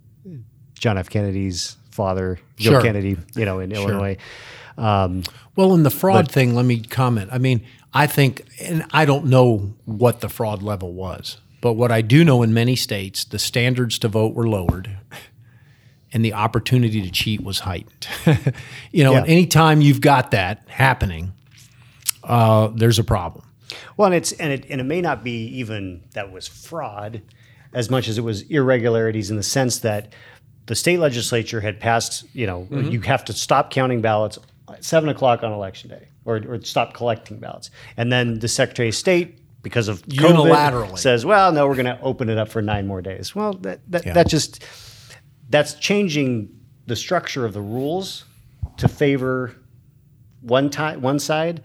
John F. Kennedy's father, Joe Sure. Kennedy, you know, in Illinois. Um, Well, in the fraud thing, let me comment. I mean, I think, and I don't know what the fraud level was, but what I do know in many states, the standards to vote were lowered and the opportunity to cheat was heightened. [laughs] you know, Yeah. anytime you've got that happening, uh, there's a problem. Well, and it's and it and it may not be even that was fraud, as much as it was irregularities in the sense that the state legislature had passed. You know, you have to stop counting ballots at seven o'clock on election day, or or stop collecting ballots, and then the Secretary of State. Because of COVID, Unilaterally. says, "Well, no, we're going to open it up for nine more days." Well, that that, Yeah. that just that's changing the structure of the rules to favor one time one side,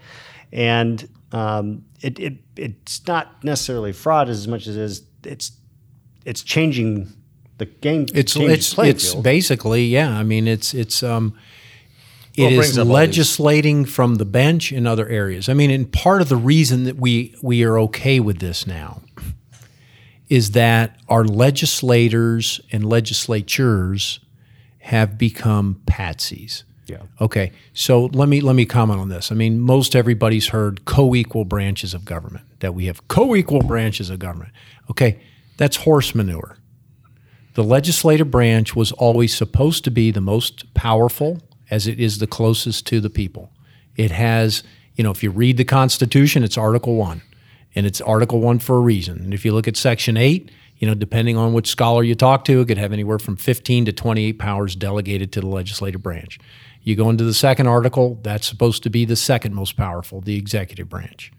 and um, it, it it's not necessarily fraud as much as it is it's it's changing the game. It's it's it's field. basically yeah. I mean, it's it's um, Well, it it is brings up all these- legislating from the bench in other areas. I mean, and part of the reason that we we are okay with this now is that our legislators and legislatures have become patsies. Yeah. Okay, so let me let me comment on this. I mean, most everybody's heard co-equal branches of government. That we have co-equal branches of government. Okay, that's horse manure. The legislative branch was always supposed to be the most powerful, as it is the closest to the people. It has, you know, if you read the Constitution, it's Article One, and it's Article One for a reason. And if you look at Section Eight, you know, depending on which scholar you talk to, it could have anywhere from 15 to 28 powers delegated to the legislative branch. You go into the second article, that's supposed to be the second most powerful, the executive branch.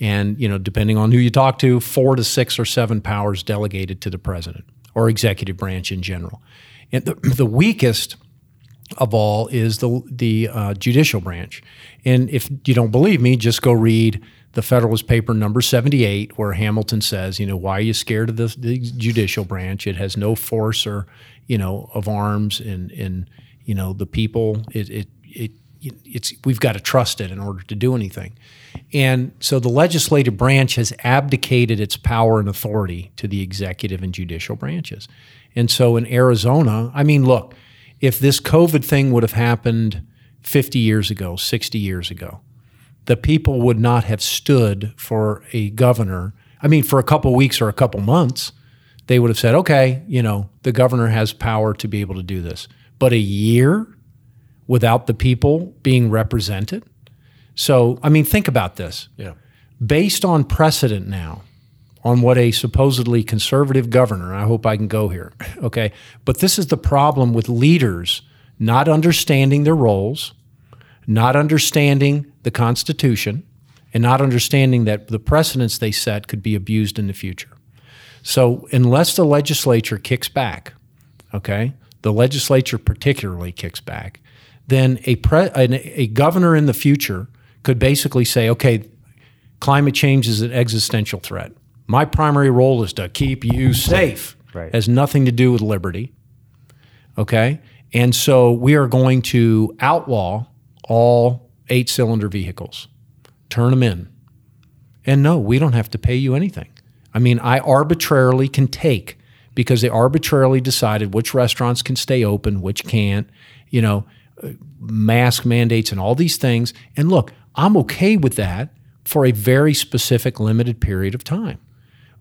And, you know, depending on who you talk to, four to six or seven powers delegated to the president or executive branch in general. And the, the weakest of all is the the uh, judicial branch. And if you don't believe me, just go read the Federalist Paper number 78, where Hamilton says, you know, why are you scared of the, the judicial branch? It has no force or, you know, of arms and, and you know, the people. It, it, it, it's, we've got to trust it in order to do anything. And so the legislative branch has abdicated its power and authority to the executive and judicial branches. And so in Arizona, I mean, look, if this COVID thing would have happened 50 years ago, 60 years ago, the people would not have stood for a governor. I mean, for a couple weeks or a couple months, they would have said, okay, you know, the governor has power to be able to do this. But a year without the people being represented? So, I mean, think about this Yeah. based on precedent now on what a supposedly conservative governor, I hope I can go here, okay? But this is the problem with leaders not understanding their roles, not understanding the Constitution, and not understanding that the precedents they set could be abused in the future. So, unless the legislature kicks back, okay, the legislature particularly kicks back, then a, pre- an, a governor in the future could basically say, okay, climate change is an existential threat. My primary role is to keep you safe. Right. Has nothing to do with liberty. Okay? And so we are going to outlaw all eight cylinder vehicles, turn them in. And no, we don't have to pay you anything. I mean, I arbitrarily can take because they arbitrarily decided which restaurants can stay open, which can't, you know, uh, mask mandates and all these things. And look, I'm okay with that for a very specific limited period of time.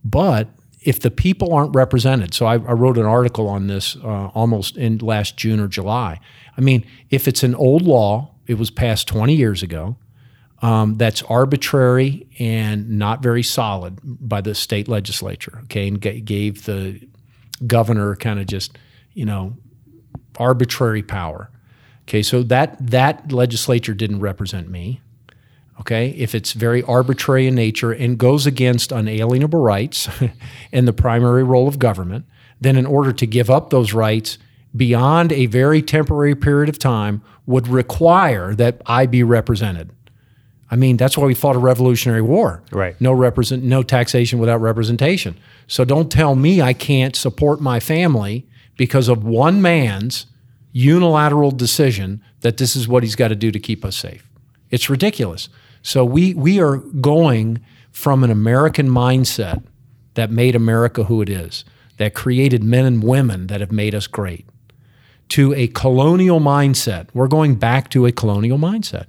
But if the people aren't represented, so I, I wrote an article on this uh, almost in last June or July. I mean, if it's an old law, it was passed 20 years ago, um, that's arbitrary and not very solid by the state legislature, okay, and ga- gave the governor kind of just, you know, arbitrary power. Okay, so that that legislature didn't represent me. Okay, if it's very arbitrary in nature and goes against unalienable rights [laughs] and the primary role of government, then in order to give up those rights beyond a very temporary period of time would require that I be represented. I mean, that's why we fought a revolutionary war. Right. No represent no taxation without representation. So don't tell me I can't support my family because of one man's unilateral decision that this is what he's got to do to keep us safe. It's ridiculous. So we we are going from an American mindset that made America who it is, that created men and women that have made us great, to a colonial mindset. We're going back to a colonial mindset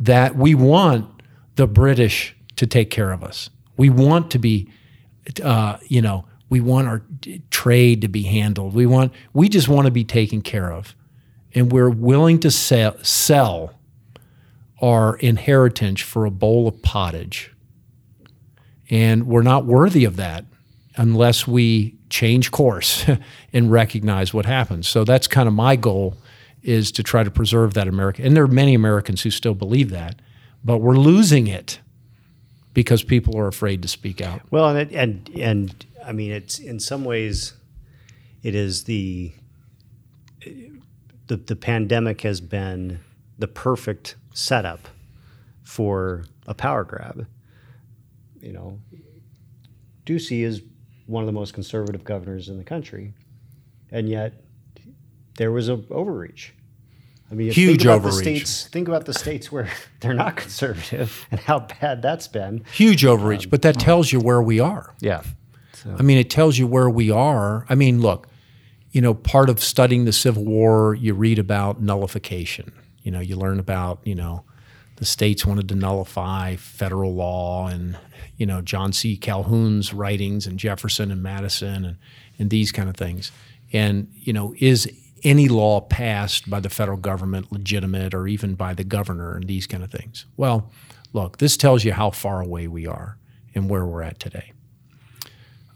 that we want the British to take care of us. We want to be, uh, you know, we want our trade to be handled. We want, we just want to be taken care of, and we're willing to sell, sell our inheritance for a bowl of pottage. And we're not worthy of that unless we change course [laughs] and recognize what happens. So that's kind of my goal is to try to preserve that America. And there are many Americans who still believe that, but we're losing it because people are afraid to speak out. Well, and it, and and I mean, it's in some ways, it is the the the pandemic has been the perfect setup for a power grab. You know, Ducey is one of the most conservative governors in the country, and yet there was a overreach. I mean, Huge think about the overreach. states. Think about the states where [laughs] they're not conservative [laughs] and how bad that's been. Huge overreach, but that tells you where we are. Yeah. I mean, it tells you where we are. I mean, look, you know, part of studying the Civil War, you read about nullification. You know, you learn about, you know, the states wanted to nullify federal law and, you know, John C. Calhoun's writings and Jefferson and Madison and, and these kind of things. And, you know, is any law passed by the federal government legitimate or even by the governor and these kind of things? Well, look, this tells you how far away we are and where we're at today.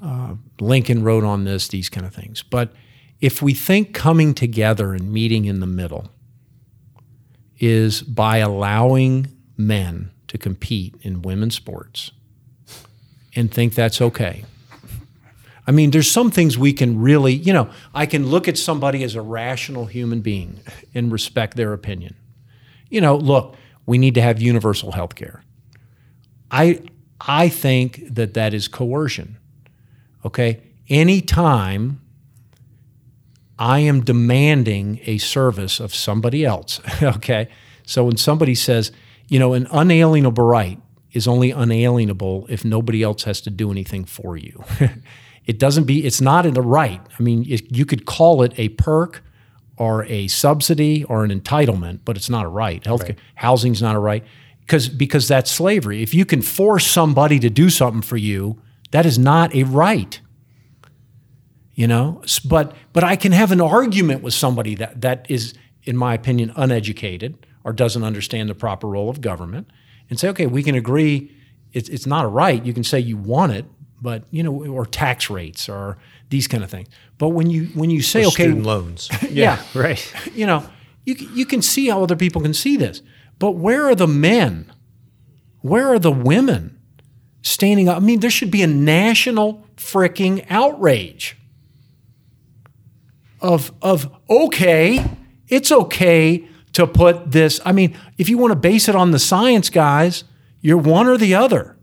Uh, Lincoln wrote on this, these kind of things. But if we think coming together and meeting in the middle is by allowing men to compete in women's sports and think that's okay. I mean, there's some things we can really, you know, I can look at somebody as a rational human being and respect their opinion. You know, look, we need to have universal health care. I, I think that that is coercion. Okay. Anytime I am demanding a service of somebody else, [laughs] okay. So when somebody says, you know, an unalienable right is only unalienable if nobody else has to do anything for you. [laughs] it doesn't be, it's not in the right. I mean, it, you could call it a perk or a subsidy or an entitlement, but it's not a right. Healthcare, housing's not a right because because that's slavery. If you can force somebody to do something for you, that is not a right. You know, but but I can have an argument with somebody that that is, in my opinion, uneducated or doesn't understand the proper role of government, and say, okay, we can agree. It's it's not a right. You can say you want it, but you know, or tax rates or these kind of things. But when you when you say, okay, Student loans. [laughs] yeah, Right. [laughs] you know, you, you can see how other people can see this. But where are the men? Where are the women standing up? I mean, there should be a national freaking outrage of, of okay, it's okay to put this. I mean, if you want to base it on the science, guys, you're one or the other.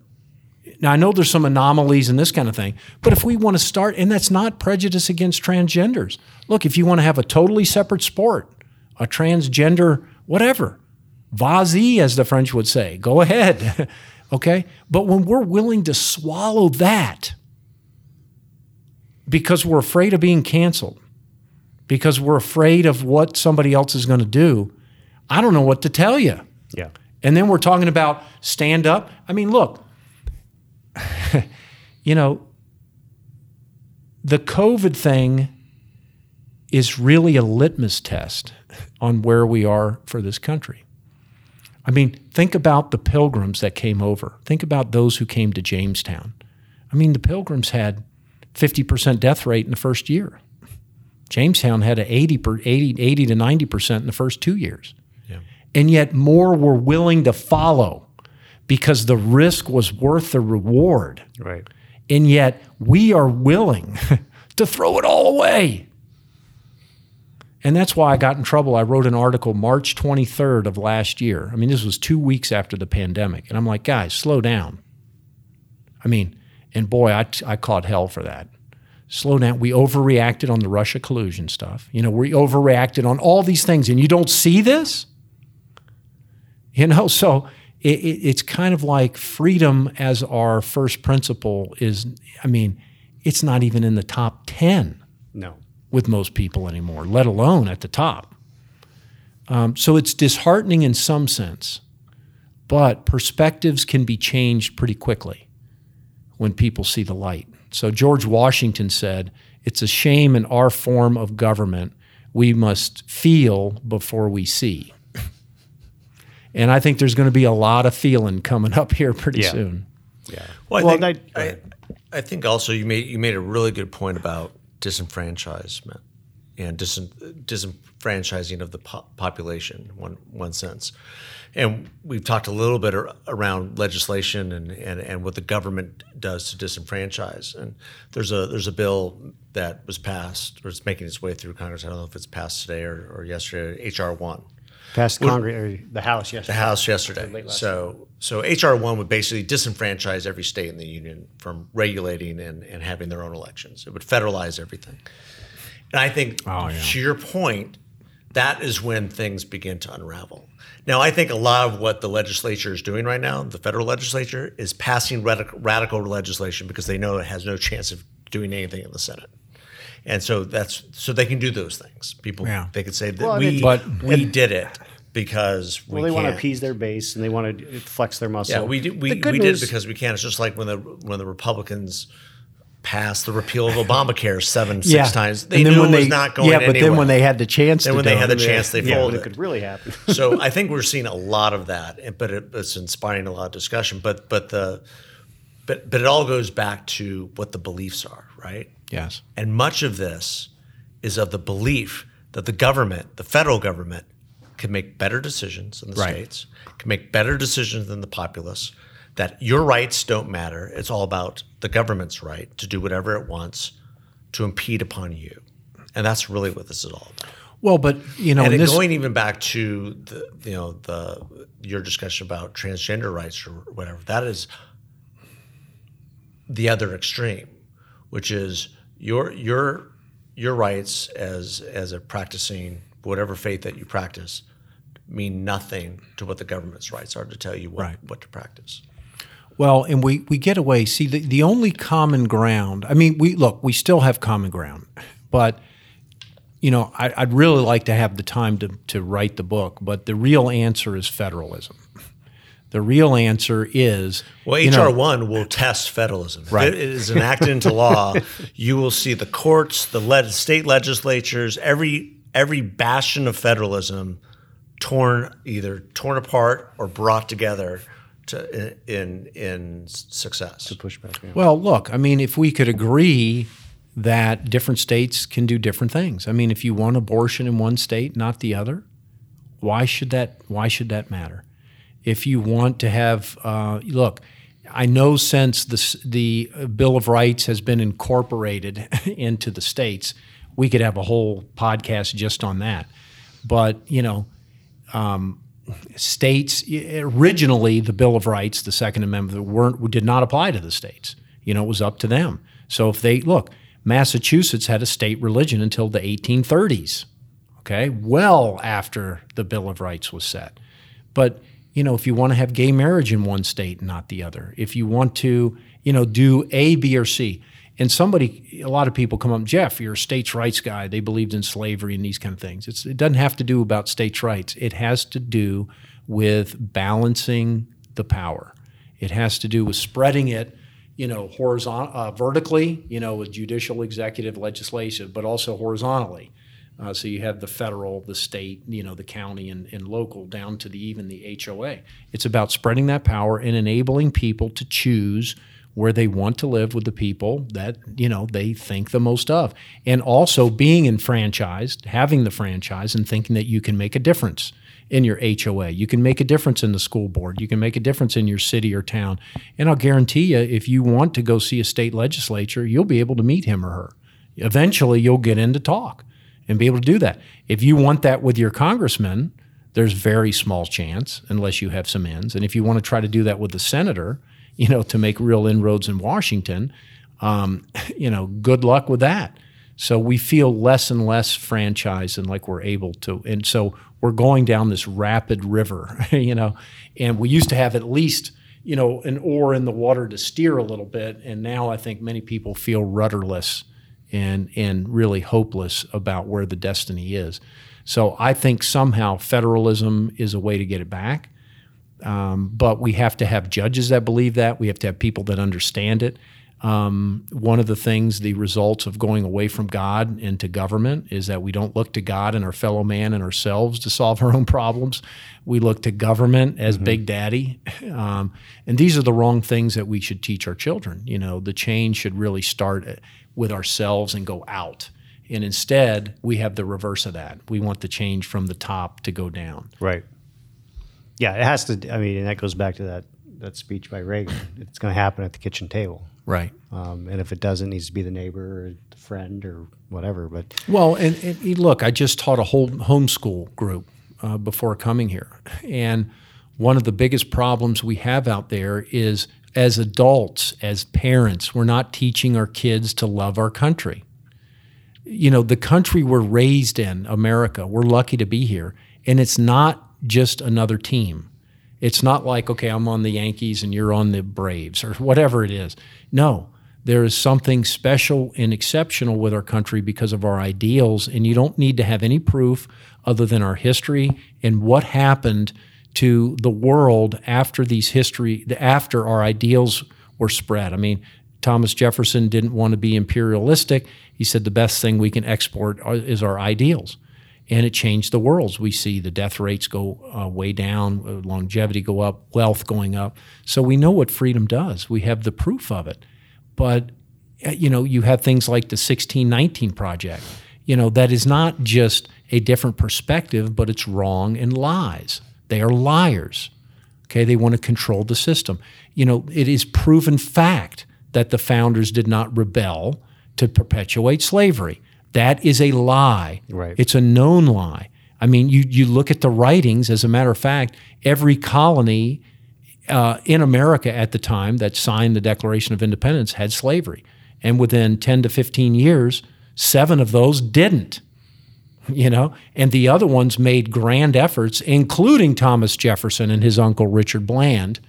Now, I know there's some anomalies and this kind of thing, but if we want to start, and that's not prejudice against transgenders. Look, if you want to have a totally separate sport, a transgender, whatever, vas-y, as the French would say, go ahead. [laughs] okay? But when we're willing to swallow that because we're afraid of being canceled, because we're afraid of what somebody else is going to do, I don't know what to tell you. Yeah. And then we're talking about stand up. I mean, look, [laughs] you know, the COVID thing is really a litmus test on where we are for this country. I mean, think about the pilgrims that came over. Think about those who came to Jamestown. I mean, the pilgrims had 50% death rate in the first year. Jamestown had a 80, per, 80, 80 to 90% in the first two years. And yet more were willing to follow because the risk was worth the reward. Right. And yet we are willing [laughs] to throw it all away. And that's why I got in trouble. I wrote an article March 23rd of last year. I mean, this was two weeks after the pandemic. And I'm like, guys, slow down. I mean, and boy, I, I caught hell for that. Slow down. We overreacted on the Russia collusion stuff. You know, we overreacted on all these things, and you don't see this? You know, [laughs] so it, it, it's kind of like freedom as our first principle is, I mean, it's not even in the top 10 No. with most people anymore, let alone at the top. Um, so it's disheartening in some sense, but perspectives can be changed pretty quickly when people see the light. So George Washington said, It's a shame in our form of government we must feel before we see. and I think there's going to be a lot of feeling coming up here pretty Yeah. soon. Yeah. Well, I, Well, think, I- I, I think also you made you made a really good point about disenfranchisement and dis, disenfranchising of the po- population, one one sense. And we've talked a little bit ar- around legislation and, and, and what the government does to disenfranchise. And there's a there's a bill that was passed or it's making its way through Congress. I don't know if it's passed today or, or yesterday. HR one. Passed Congress, the House yesterday. The House yesterday. So, so HR one would basically disenfranchise every state in the union from regulating and, and having their own elections. It would federalize everything. And I think, Oh, yeah. to your point, that is when things begin to unravel. Now, I think a lot of what the legislature is doing right now, the federal legislature, is passing radical, radical legislation because they know it has no chance of doing anything in the Senate. And so that's so they can do those things. People Yeah. they could say that Well, we But- we did it because we well, they want to appease their base and they want to flex their muscle. Yeah, we did, we, The good we did it because we can. It's just like when the when the Republicans passed the repeal of Obamacare seven six times. They And then knew when it was they- not going. Yeah, but then when they had the chance then when they had the it, chance, they yeah, folded. it could really happen. so [laughs] I think we're seeing a lot of that, but it, it's inspiring a lot of discussion. But but the but but it all goes back to what the beliefs are, right? Yes. And much of this is of the belief that the government, the federal government, can make better decisions in the Right. states, can make better decisions than the populace, that your rights don't matter. It's all about the government's right to do whatever it wants to impede upon you. And that's really what this is all about. Well, but you know, and this, going even back to the you know the your discussion about transgender rights or whatever that is the other extreme, which is your your your rights as as a practicing whatever faith that you practice mean nothing to what the government's rights are to tell you what, Right. what to practice. Well, and we, we get away. See, the, the only common ground, I mean, we look, we still have common ground, but, you know, I, I'd really like to have the time to, to write the book, but the real answer is federalism. The real answer is Well, HR one will test federalism. If Right. it is enacted into law, [laughs] you will see the courts, the le- state legislatures, every every bastion of federalism torn either torn apart or brought together to in in success. Pushback. Yeah. Well, look, I mean, if we could agree that different states can do different things. I mean, if you want abortion in one state, not the other, why should that? Why should that matter? If you want to have, uh, look, I know since the the Bill of Rights has been incorporated [laughs] into the states, we could have a whole podcast just on that. But you know, states originally the Bill of Rights, the Second Amendment, weren't did not apply to the states. You know, it was up to them. So if they look, Massachusetts had a state religion until the 1830s. Okay, well after the Bill of Rights was set. But you know, if you want to have gay marriage in one state and not the other, if you want to, you know, do A, B, or C, and somebody, a lot of people come up, Jeff, you're a states' rights guy. They believed in slavery and these kind of things. It's, it doesn't have to do about states' rights. It has to do with balancing the power. It has to do with spreading it, you know, horizontal, uh, vertically, you know, with judicial, executive, legislative, but also horizontally. Uh, so you have the federal, the state, you know, the county, and, and local, down to the even the HOA. It's about spreading that power and enabling people to choose where they want to live with the people that you know they think the most of, and also being enfranchised, having the franchise, and thinking that you can make a difference in your HOA. You can make a difference in the school board. You can make a difference in your city or town. And I'll guarantee you, if you want to go see a state legislature, you'll be able to meet him or her. Eventually, you'll get in to talk and be able to do that. If you want that with your congressman, there's very small chance unless you have some ends. And if you want to try to do that with the senator, [laughs] you know, to make real inroads in Washington, um, [laughs] you know, good luck with that. So we feel less and less franchised and like we're able to. And so we're going down this rapid river, [laughs] you know, and we used to have at least, you know, an oar in the water to steer a little bit. And now I think many people feel rudderless and, and really hopeless about where the destiny is. So I think somehow federalism is a way to get it back. Um, but we have to have judges that believe that. We have to have people that understand it. Um, one of the things, the results of going away from God into government is that we don't look to God and our fellow man and ourselves to solve our own problems. We look to government as Big Daddy. Um, and these are the wrong things that we should teach our children. You know, the change should really start with ourselves and go out. And instead, we have the reverse of that. We want the change from the top to go down. Right. Yeah, it has to. I mean, and that goes back to that that speech by Reagan. It's going to happen at the kitchen table. Right. Um, and if it doesn't, it needs to be the neighbor or the friend or whatever. But Well, and, and look, I just taught a whole homeschool group uh, before coming here. And one of the biggest problems we have out there is as adults, as parents, we're not teaching our kids to love our country. You know, the country we're raised in, America, we're lucky to be here. And it's not just another team. It's not like, okay, I'm on the Yankees and you're on the Braves or whatever it is. No, there is something special and exceptional with our country because of our ideals, and you don't need to have any proof other than our history and what happened to the world after these history after our ideals were spread. I mean, Thomas Jefferson didn't want to be imperialistic. He said the best thing we can export is our ideals and it changed the world. We see the death rates go uh, way down, uh, longevity go up, wealth going up. So we know what freedom does. We have the proof of it. But uh, you know, you have things like the 1619 project. You know, that is not just a different perspective, but it's wrong and lies. They are liars. Okay, they want to control the system. You know, it is proven fact that the founders did not rebel to perpetuate slavery. That is a lie. Right. It's a known lie. I mean, you, you look at the writings, as a matter of fact, every colony uh, in America at the time that signed the Declaration of Independence had slavery. And within 10 to 15 years, seven of those didn't. [laughs] You know, and the other ones made grand efforts, including Thomas Jefferson and his uncle Richard Bland,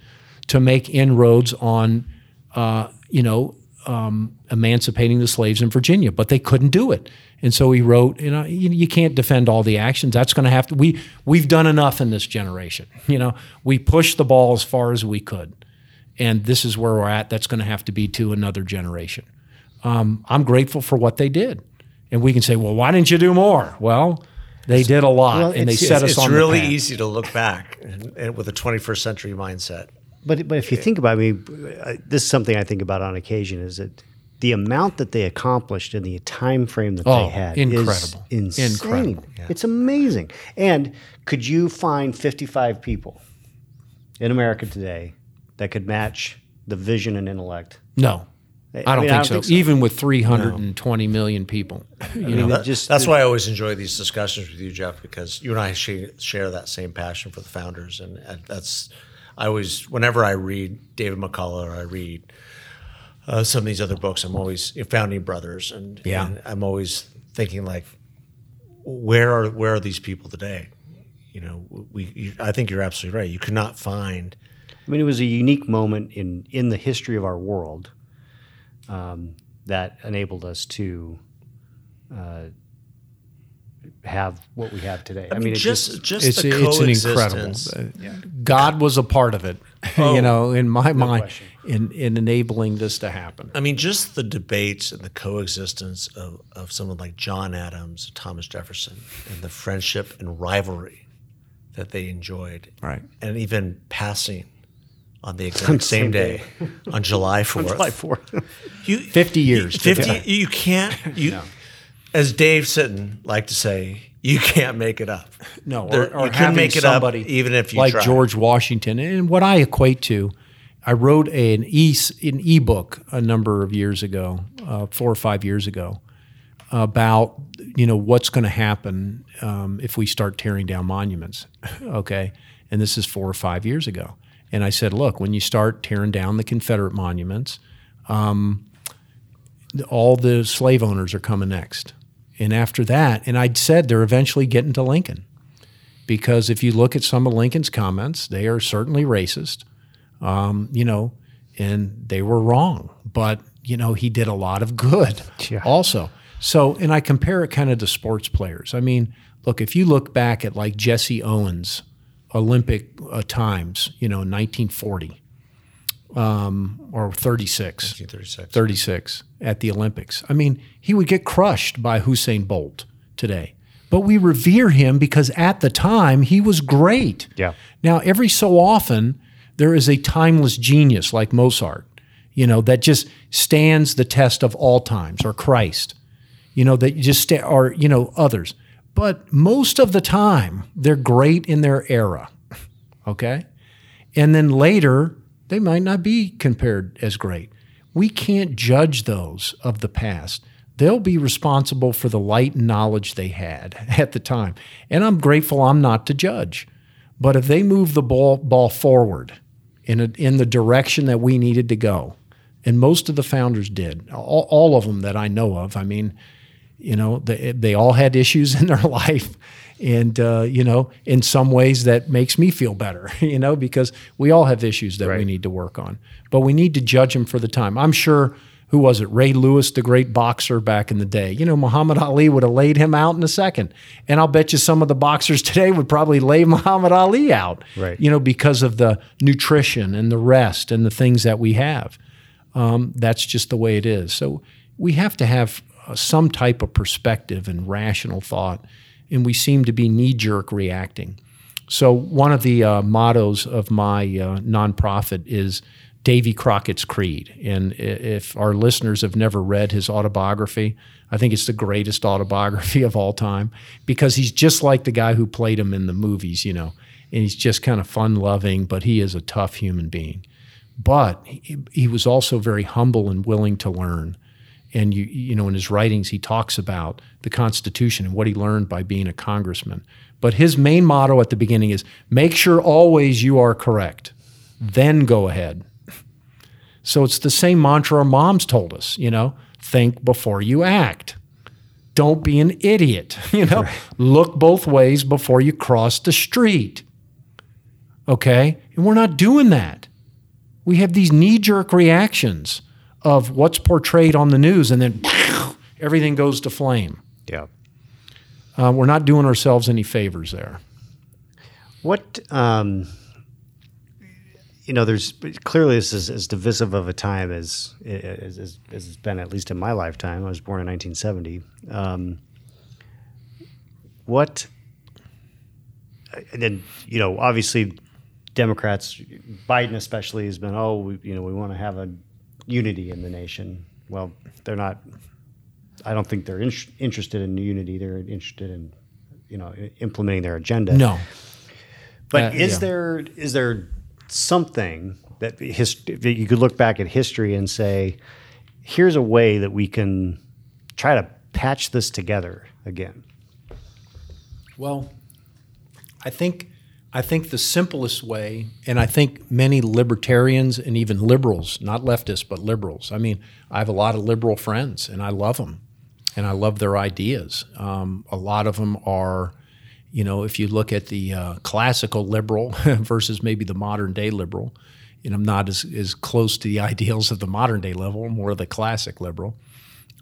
to make inroads on, uh, you know, um, emancipating the slaves in Virginia, but they couldn't do it. And so he wrote, you know, you, you can't defend all the actions. That's going to have to. We we've done enough in this generation. [laughs] You know, we pushed the ball as far as we could, and this is where we're at. That's going to have to be to another generation. Um, I'm grateful for what they did, and we can say, well, why didn't you do more? Well. They did a lot, Well, and they set us it's on really the path. It's really easy to look back and, and with a 21st century mindset. But but if you think about it, I mean, uh, this is something I think about on occasion is that the amount that they accomplished in the time frame that Oh, they had incredible. is insane. Incredible. It's amazing. And could you find 55 people in America today that could match the vision and intellect? No, I I don't, mean, think, I don't so. think so. Even with 320 million people, you I mean, know, it just That's why I always enjoy these discussions with you, Jeff, because you and I share, share that same passion for the founders, and, and that's I always whenever I read David McCullough or I read uh, some of these other books, I'm always founding brothers, and, Yeah. and I'm always thinking like, where are where are these people today? You know, we you, I think you're absolutely right. You cannot find I mean, it was a unique moment in in the history of our world um, that enabled us to uh, have what we have today. I, mean, it just just, it's, the it's an incredible. coexistence. uh, God was a part of it, [laughs] Oh, you know, in my mind, question. in, in enabling this to happen. I mean, just the debates and the coexistence of, of someone like John Adams, Thomas Jefferson, and the friendship and rivalry that they enjoyed. Right. And even passing on the [laughs] exact same, day, on July [laughs] 4th. July 4th. You, 50 years. 50, you can't, you, as Dave Sitton liked to say, you can't make it up. No, or, There- or you couldn't make it somebody up even if you like tried. George Washington. And what I equate to, I wrote an e an ebook a number of years ago, uh, four or five years ago, about you know what's going to happen um, if we start tearing down monuments. [laughs] okay, and this is four or five years ago. And I said, look, when you start tearing down the Confederate monuments, um, all the slave owners are coming next. And after that, and I'd said they're eventually getting to Lincoln. Because if you look at some of Lincoln's comments, they are certainly racist, um, you know, and they were wrong. But, you know, he did a lot of good Yeah. also. So, and I compare it kind of to sports players. I mean, look, if you look back at like Jesse Owens' Olympic uh, times, you know, 1940 um, or 36, 1936. 36 at the Olympics. I mean, he would get crushed by Usain Bolt today. But we revere him because at the time he was great. Yeah. Now, every so often, there is a timeless genius like Mozart, you know, that just stands the test of all times, or Christ, you know, that just sta- or you know others. But most of the time, they're great in their era. [laughs] Okay, and then later they might not be compared as great. We can't judge those of the past. They'll be responsible for the light and knowledge they had [laughs] at the time. And I'm grateful I'm not to judge. But if they move the ball, ball forward in, a, in the direction that we needed to go, and most of the founders did, all, all of them that I know of, I mean, you know, they, they all had issues [laughs] in their life. And, uh, you know, in some ways that makes me feel better, [laughs] you know, because we all have issues that we need to work on. But we need to judge them for the time. I'm sure, who was it? Ray Lewis, the great boxer back in the day. You know, Muhammad Ali would have laid him out in a second. And I'll bet you some of the boxers [laughs] today would probably lay Muhammad Ali out, Right. you know, because of the nutrition and the rest and the things that we have. Um, that's just the way it is. So we have to have uh, some type of perspective and rational thought, and we seem to be knee jerk reacting. So one of the uh, mottos of my uh, nonprofit is Davy Crockett's Creed. And if our listeners have never read his autobiography, I think it's the greatest autobiography [laughs] of all time because he's just like the guy who played him in the movies, you know. And he's just kind of fun loving, but he is a tough human being but he, he was also very humble and willing to learn. And you, you know, in his writings, he talks about the Constitution and what he learned by being a congressman. But his main motto at the beginning is make sure always you are correct, then go ahead. So it's the same mantra our moms told us, you know, think before you act. Don't be an idiot, [laughs] you know, look both ways before you cross the street. Okay? And we're not doing that we have these knee jerk reactions of what's portrayed on the news, and then [laughs] everything goes to flame. Yeah. Uh, we're not doing ourselves any favors there. What um, you know, there's clearly this is as divisive of a time as, as as as it's been at least in my lifetime. I was born in 1970. Um, what? And then you know, obviously, Democrats, Biden especially, has been oh, we, you know, we want to have a unity in the nation. Well, they're not. I don't think they're in, interested in unity. They're interested in, you know, implementing their agenda. No. But Uh, is yeah. there is there something that his, that you could look back at history and say, here's a way that we can try to patch this together again? Well, I think I think the simplest way, and I think many libertarians and even liberals, not leftists, but liberals. I mean, I have a lot of liberal friends, and I love them, and I love their ideas. Um, a lot of them are, you know, if you look at the uh, classical liberal [laughs] versus maybe the modern day liberal, and I'm not as, as close to the [laughs] ideals of the modern day level, more of the classic liberal.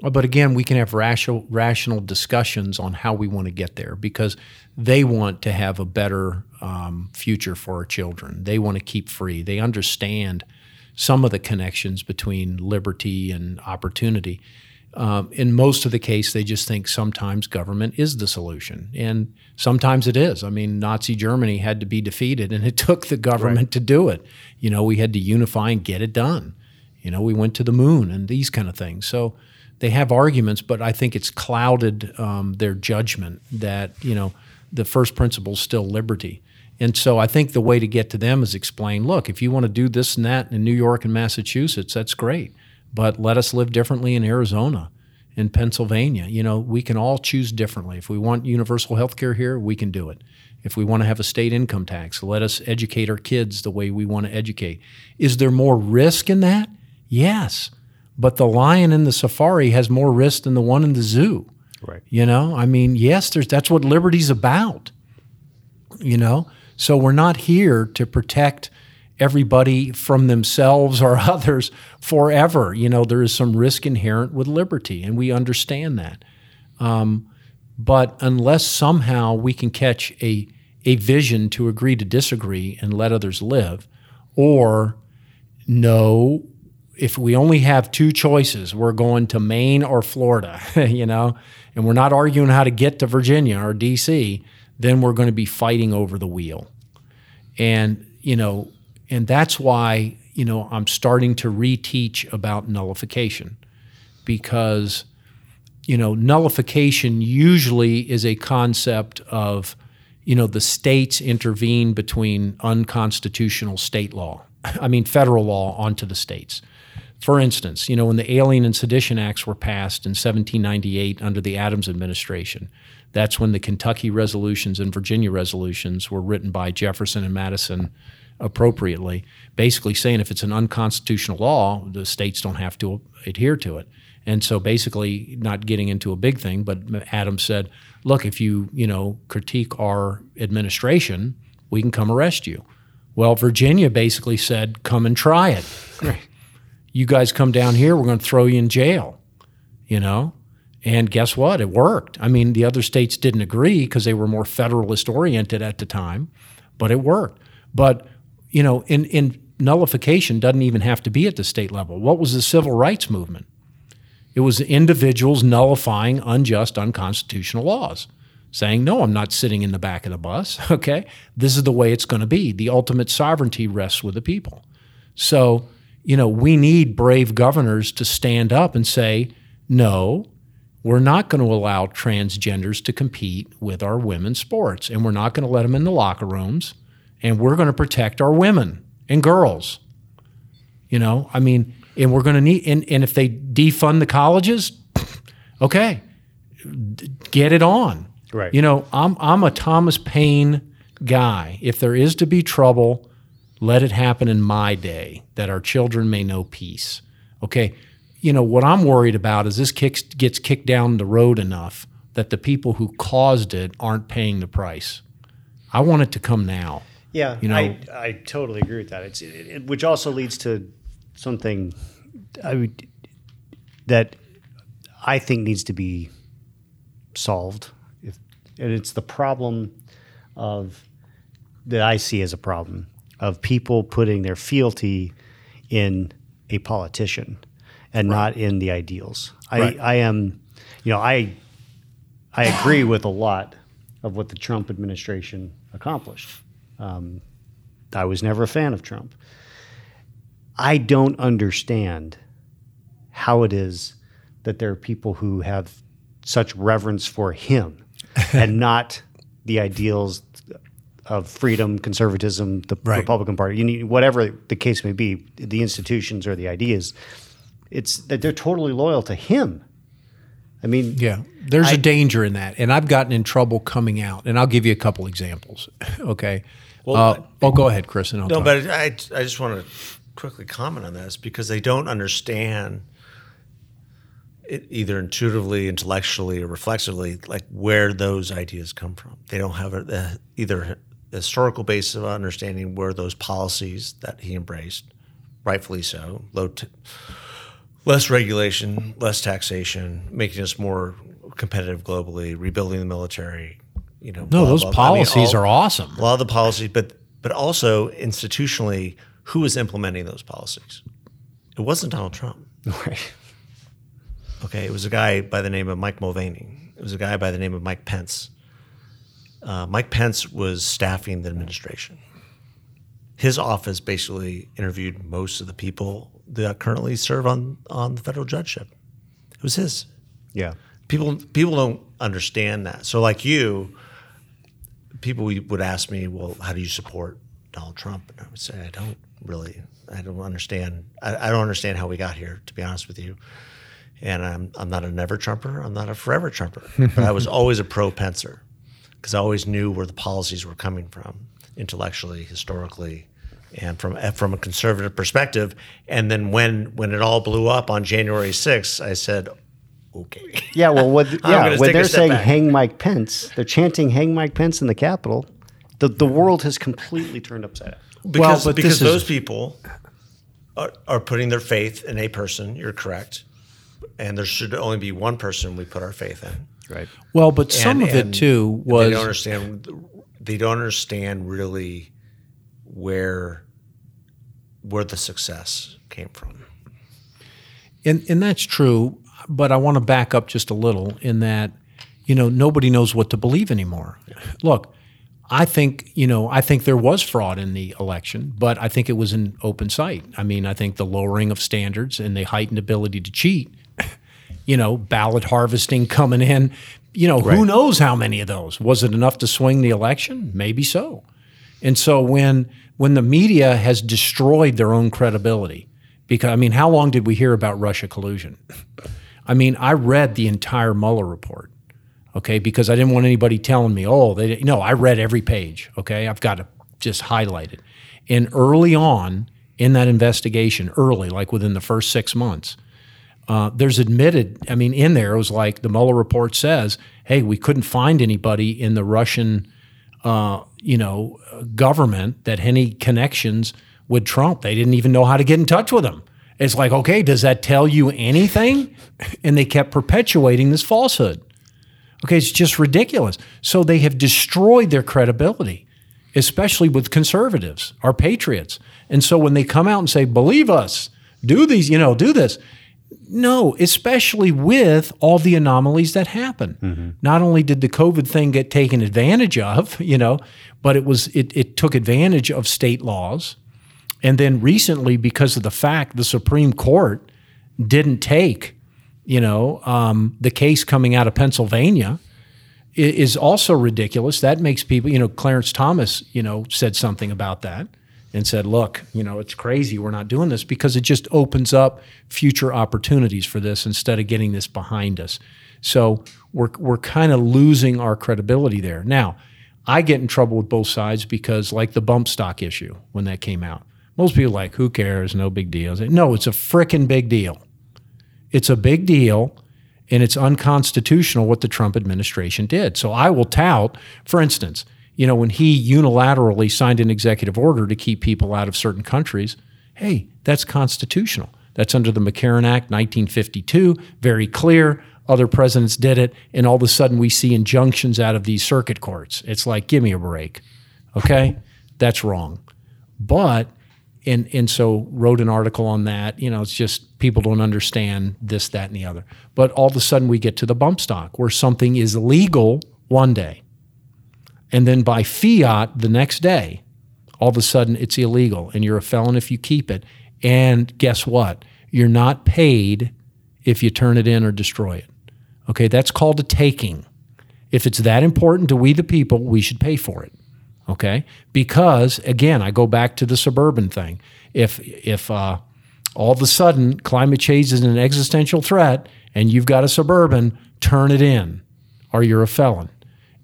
But again, we can have rational, rational discussions on how we want to get there because they want to have a better um, future for our children. They want to keep free. They understand some of the connections between liberty and opportunity. Um, in most of the case, they just think sometimes government is the solution, and sometimes it is. I mean, Nazi Germany had to be defeated, and it [laughs] took the government to do it. You know, we had to unify and get it done. You know, we went to the moon and these kind of things. So they have arguments, but I think it's clouded um, their judgment that you know the first principle is still liberty. And so I think the way to get to them is explain, look, if you want to do this and that in New York and Massachusetts, that's great. But let us live differently in Arizona in Pennsylvania. You know, we can all choose differently. If we want universal health care here, we can do it. If we want to have a state income tax, let us educate our kids the way we want to educate. Is there more risk in that? Yes. But the lion in the safari has more risk than the one in the zoo. Right. You know, I mean, yes, there's that's what liberty's about. You know, so we're not here to protect everybody from themselves or [laughs] others forever. You know, there is some risk inherent with liberty, and we understand that. Um, but unless somehow we can catch a a vision to agree to disagree and let others live, or no, if we only have two choices, we're going to Maine or Florida, [laughs] you know, and we're not arguing how to get to Virginia or DC, then we're going to be fighting over the wheel. And, you know, and that's why, you know, I'm starting to reteach about nullification because, you know, nullification usually is a concept of, you know, the states intervene between unconstitutional state law, [laughs] I mean, federal law onto the states. For instance, you know, when the Alien and Sedition Acts were passed in 1798 under the Adams administration, that's when the Kentucky resolutions and Virginia resolutions were written by Jefferson and Madison appropriately, basically saying if it's an unconstitutional law, the states don't have to adhere to it. And so basically, not getting into a big thing, but Adams said, look, if you, you know, critique our administration, we can come arrest you. Well, Virginia basically said, come and try it. You guys come down here, we're going to throw you in jail, you know? And guess what? It worked. I mean, the other states didn't agree because they were more federalist oriented at the time, but it worked. But, you know, in, in nullification doesn't even have to be at the state level. What was the civil rights movement? It was individuals nullifying unjust, unconstitutional laws, saying, no, I'm not sitting in the back of the bus. [laughs] Okay. This is the way it's going to be. The ultimate sovereignty rests with the people. So, you know, we need brave governors to stand up and say, no, we're not going to allow transgenders to compete with our women's sports, and we're not going to let them in the locker rooms, and we're going to protect our women and girls. You know, I mean, and we're going to need, and, and if they defund the colleges, [laughs] okay, d- get it on. Right. You know, I'm I'm a Thomas Paine guy. If there is to be trouble, let it happen in my day, that our children may know peace. Okay. You know, what I'm worried about is this kicks, gets kicked down the road enough that the people who caused it aren't paying the price. I want it to come now. Yeah, You know- I, I totally agree with that. It's it, it- which also leads to something I would, that I think needs to be solved, if, and it's the problem of that I see as a problem of people putting their fealty in a politician and not in the ideals. Right. I, I am, you know, I I agree with a lot of what the Trump administration accomplished. Um, I was never a fan of Trump. I don't understand how it is that there are people who have such reverence for him [laughs] and not the ideals of freedom, conservatism, the Right. Republican Party, you need, whatever the case may be, the institutions or the ideas. It's that they're totally loyal to him. I mean, Yeah, there's a danger in that, and I've gotten in trouble coming out, and I'll give you a couple examples. [laughs] Okay. Well, uh, oh, go ahead, Chris, and I'll No, talk. but I, I just want to quickly comment on this because they don't understand it either intuitively, intellectually, or reflexively, like where those ideas come from. They don't have a, the, either a historical basis of understanding where those policies that he embraced, rightfully so, low, t- less regulation, less taxation, making us more competitive globally, rebuilding the military. You know, no, blah, those blah, blah. I mean, policies all- are awesome. a lot of the policies, but but also institutionally, who is implementing those policies? It wasn't Donald Trump. right. Okay, it was a guy by the name of Mike Mulvaney. It was a guy by the name of Mike Pence. Uh, Mike Pence was staffing the administration. His office basically interviewed most of the people that currently serve on on the federal judgeship. It was his Yeah. people people don't understand that. So like you, people would ask me, "Well, how do you support Donald Trump?" And I would say, "I don't really. I don't understand. I, I don't understand how we got here. To be honest with you." And I'm, I'm not a never Trumper. I'm not a forever Trumper. but I was always a pro Pencer because I always knew where the policies were coming from intellectually, historically, and from eh, from a conservative perspective. And then when when it all blew up on January 6th, I said, okay. Yeah, well, what, [laughs] yeah, when they're saying back. "Hang Mike Pence," they're chanting "Hang Mike Pence" in the Capitol. The the world has completely turned upside down. Because, but because this is- those people are, are putting their faith in a person. You're correct. And there should only be one person we put our faith in. Right. Well, but some And- of it too They don't understand. They don't understand really where where the success came from. And and that's true, but I want to back up just a little in that, you know, nobody knows what to believe anymore. Look, I think, you know, I think there was fraud in the election, but I think it was in open sight. I mean, I think the lowering of standards and the heightened ability to cheat, you know, ballot harvesting coming in, you know, who knows how many of those? Was it enough to swing the election? Maybe so. And so when when the media has destroyed their own credibility, because I mean, how long did we hear about Russia collusion? I mean, I read the entire Mueller report, okay, because I didn't want anybody telling me, oh, they no, I read every page, okay, I've got to just highlight it. And early on in that investigation, early, like within the first six months, uh, there's admitted, I mean, in there, it was like the Mueller report says, hey, we couldn't find anybody in the Russian, uh, you know, government that had any connections with Trump. They didn't even know how to get in touch with him. It's like, okay, does that tell you anything? And they kept perpetuating this falsehood. Okay, it's just ridiculous. So they have destroyed their credibility, especially with conservatives, our patriots. And so when they come out and say, believe us, do these, you know, do this, no, especially with all the anomalies that happen. Not only did the COVID thing get taken advantage of, [laughs] you know, but it was it, it took advantage of state laws. And then recently, because of the fact the Supreme Court didn't take, you know, um, the case coming out of Pennsylvania, is also ridiculous. That makes people, you know, Clarence Thomas, you know, said something about that and said, look, you know, it's crazy we're not doing this because it just opens up future opportunities for this instead of getting this behind us. So we're, we're kind of losing our credibility there. Now, I get in trouble with both sides because, like the bump stock issue when that came out, most people are like, who cares? No big deal. Say, No, it's a frickin' big deal. It's a big deal and it's unconstitutional what the Trump administration did. So I will tout, for instance, you know, when he unilaterally signed an executive order to keep people out of certain countries, hey, that's constitutional. That's under the McCarran Act, 1952, very clear. Other presidents did it, and all of a sudden we see injunctions out of these circuit courts. It's like, give me a break. Okay? That's wrong. But and and so wrote an article on that. You know, it's just people don't understand this, that, and the other. But all of a sudden, we get to the bump stock where something is legal one day, and then by fiat the next day, all of a sudden it's illegal, and you're a felon if you keep it. And guess what? You're not paid if you turn it in or destroy it. Okay, that's called a taking. If it's that important to we the people, we should pay for it okay because again i go back to the suburban thing if if uh, all of a sudden climate change is an existential threat and you've got a suburban turn it in or you're a felon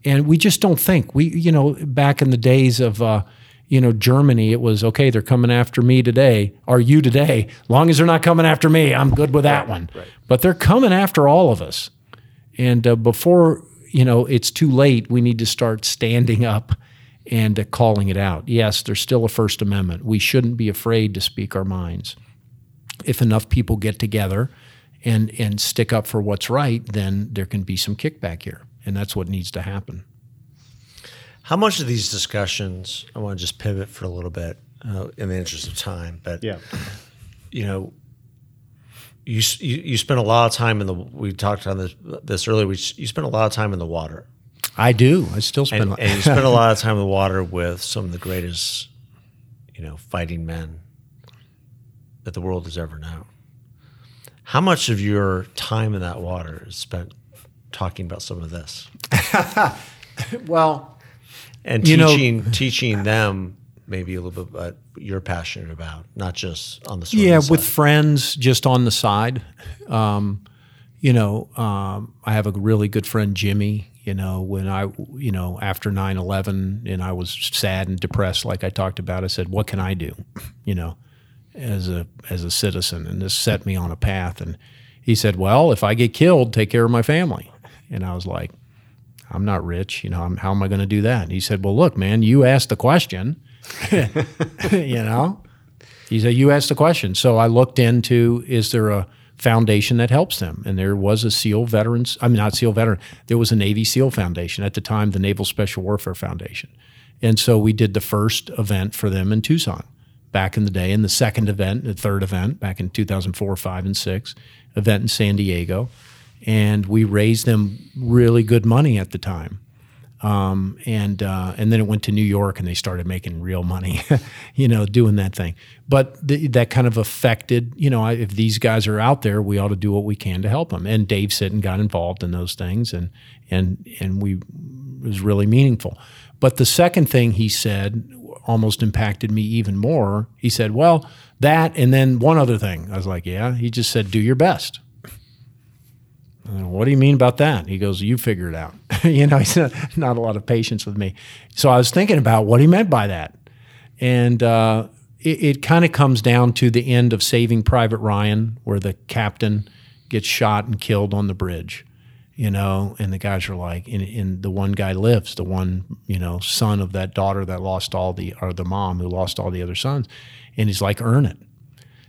and we just don't think we you know back in the days of uh, you know germany it was okay they're coming after me today or you today long as they're not coming after me i'm good with that one but they're coming after all of us and uh, before you know it's too late, we need to start standing up and uh, calling it out. Yes, there's still a First Amendment. We shouldn't be afraid to speak our minds. If enough people get together and and stick up for what's right, then there can be some kickback here, and that's what needs to happen. How much of these discussions, I want to just pivot for a little bit uh, in the interest of time, but Yeah. you know, you, you you spend a lot of time in the. We talked on this this earlier. We you spend a lot of time in the water, I do. I still spend. and, and you spend a [laughs] lot of time in the water with some of the greatest, you know, fighting men that the world has ever known. How much of your time in that water is spent talking about some of this [laughs] well, and You know- teaching teaching them maybe a little bit what you're passionate about, not just on the yeah, side. with friends just on the side. Um, you know, um, I have a really good friend, Jimmy. You know, when I, you know, after 9 11 and I was sad and depressed, like I talked about, I said, what can I do, [laughs] you know, as a, as a citizen? And this set me on a path. And he said, well, if I get killed, take care of my family. And I was like, I'm not rich. You know, I'm, how am I going to do that? And he said, well, look, man, you asked the question, [laughs] you know, he said, you asked the question. So I looked into, is there a, foundation that helps them. And there was a SEAL veterans, I mean, not SEAL veteran, there was a Navy SEAL Foundation at the time, the Naval Special Warfare Foundation. And so we did the first event for them in Tucson back in the day, and the second event, the third event back in 2004, 5, and 6, event in San Diego. And we raised them really good money at the time. Um, and uh, and then it went to New York, and they started making real money, [laughs] you know, doing that thing. But th- that kind of affected, you know, if these guys are out there, we ought to do what we can to help them. And Dave Sitton got involved in those things, and and and we was really meaningful. But the second thing he said almost impacted me even more. He said, "Well, that, and then one other thing." I was like, "Yeah." He just said, "Do your best." What do you mean about that? He goes, you figure it out. [laughs] you know, he's not, not, a lot of patience with me. So I was thinking about what he meant by that. And uh, it, it kind of comes down to the end of Saving Private Ryan, where the captain gets shot and killed on the bridge, you know, and the guys are like, and, and the one guy lives, the one, you know, son of that daughter that lost all the, or the mom who lost all the other sons. And he's like, earn it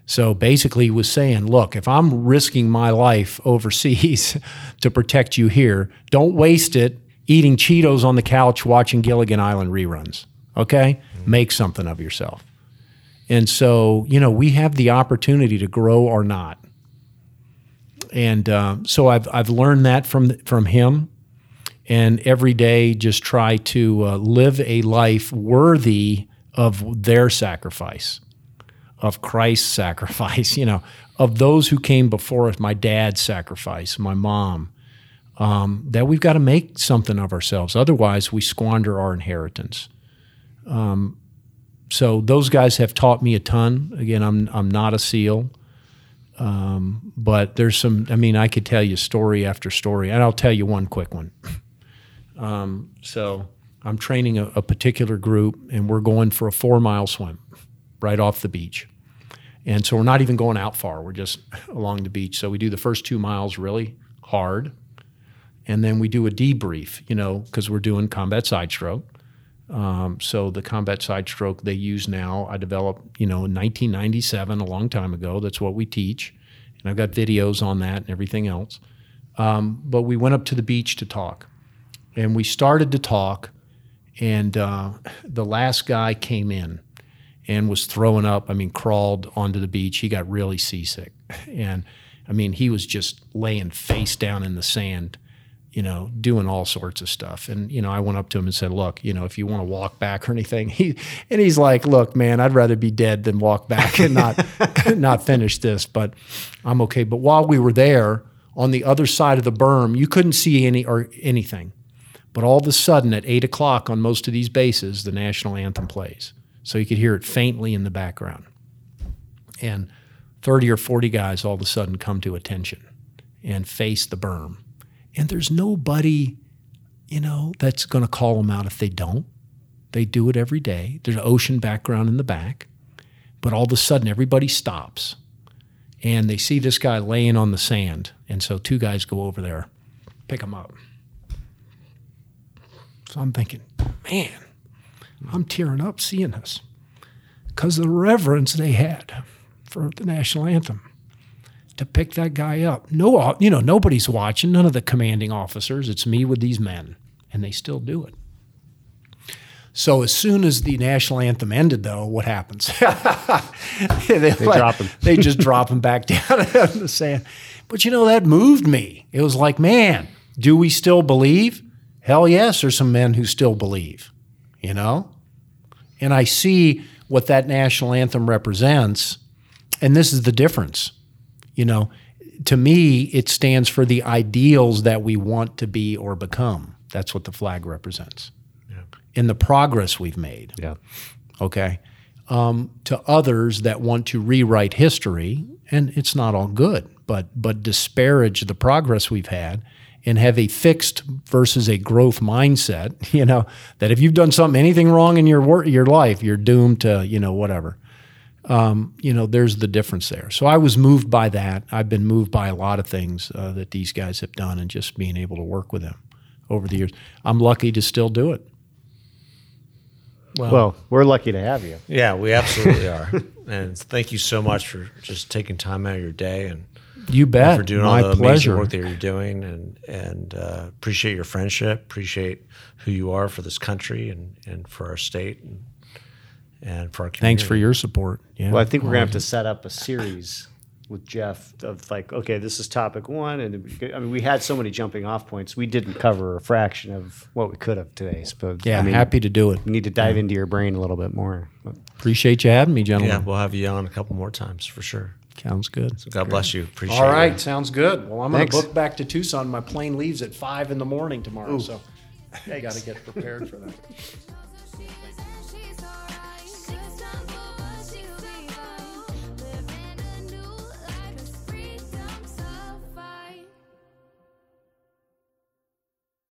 so basically, he was saying, look, if I'm risking my life overseas [laughs] to protect you here, don't waste it eating Cheetos on the couch watching Gilligan Island reruns. Okay? Mm-hmm. Make something of yourself. And so, you know, we have the opportunity to grow or not. And uh, so I've, I've learned that from, from him. And every day, just try to uh, live a life worthy of their sacrifice of Christ's sacrifice, [laughs] you know, of those who came before us, my dad's sacrifice, my mom, um, that we've got to make something of ourselves. Otherwise, we squander our inheritance. Um, so those guys have taught me a ton. Again, I'm I'm not a SEAL, um, but there's some. I mean, I could tell you story after story, and I'll tell you one quick one. [coughs] Um, so I'm training a, a particular group, and we're going for a four mile swim right off the beach. And so we're not even going out far. We're just along the beach. So we do the first two miles really hard. And then we do a debrief, you know, because we're doing combat side stroke. Um, so the combat side stroke they use now, I developed, you know, in 1997, a long time ago. That's what we teach. And I've got videos on that and everything else. Um, but we went up to the beach to talk. And we started to talk. And uh, the last guy came in and was throwing up. I mean, crawled onto the beach. He got really seasick. And I mean, he was just laying face down in the sand, you know, doing all sorts of stuff. And, you know, I went up to him and said, Look, you know, if you want to walk back or anything, [laughs] he, and he's like, Look, man, I'd rather be dead than walk back and not, [laughs] [laughs] not finish this, but I'm okay. But while we were there on the other side of the berm, you couldn't see any or anything. But all of a sudden, at eight o'clock on most of these bases, the national anthem plays so you could hear it faintly in the background. And 30 or 40 guys all of a sudden come to attention and face the berm. And there's nobody, you know, that's going to call them out if they don't. They do it every day. There's an ocean background in the back. But all of a sudden, everybody stops and they see this guy laying on the sand. And so two guys go over there, pick him up. So I'm thinking, man, I'm tearing up seeing this because of the reverence they had for the national anthem to pick that guy up. No, you know, nobody's watching, none of the commanding officers. It's me with these men, and they still do it. So as soon as the national anthem ended, though, what happens? [laughs] they, they like, drop him. they just drop him back [laughs] down in the sand. But you know that moved me. It was like, man, do we still believe? Hell yes, there's some men who still believe. You know, and I see what that national anthem represents. And this is the difference. You know, to me, it stands for the ideals that we want to be or become. That's what the flag represents. Yeah. In the progress we've made. Yeah. Okay. um, to others that want to rewrite history, and it's not all good, but but disparage the progress we've had and have a fixed versus a growth mindset. [laughs] You know that if you've done something anything wrong in your work, your life, you're doomed to you know whatever. Um, you know, there's the difference there. So I was moved by that. I've been moved by a lot of things uh, that these guys have done, and just being able to work with them over the years. I'm lucky to still do it. Well, we're lucky to have you. Yeah, we absolutely are. [laughs] and thank you so much for just taking time out of your day and You bet. for doing My all the pleasure. amazing work that you're doing, and and uh, appreciate your friendship, appreciate who you are for this country and, and for our state and, and for our community. Thanks for your support. Yeah. Well, I think we're gonna have to set up a series with Jeff of like, okay, this is topic one, and I mean, we had so many jumping off points. We didn't cover a fraction of what we could have today. So Yeah, I mean, happy to do it. We need to dive into your brain a little bit more. Appreciate you having me, gentlemen. Yeah, we'll have you on a couple more times for sure. Sounds good. So God bless you. Appreciate All it. right, sounds good. Well, I'm going to Thanks. book back to Tucson. My plane leaves at five in the morning tomorrow, so I got to get prepared for that. [laughs]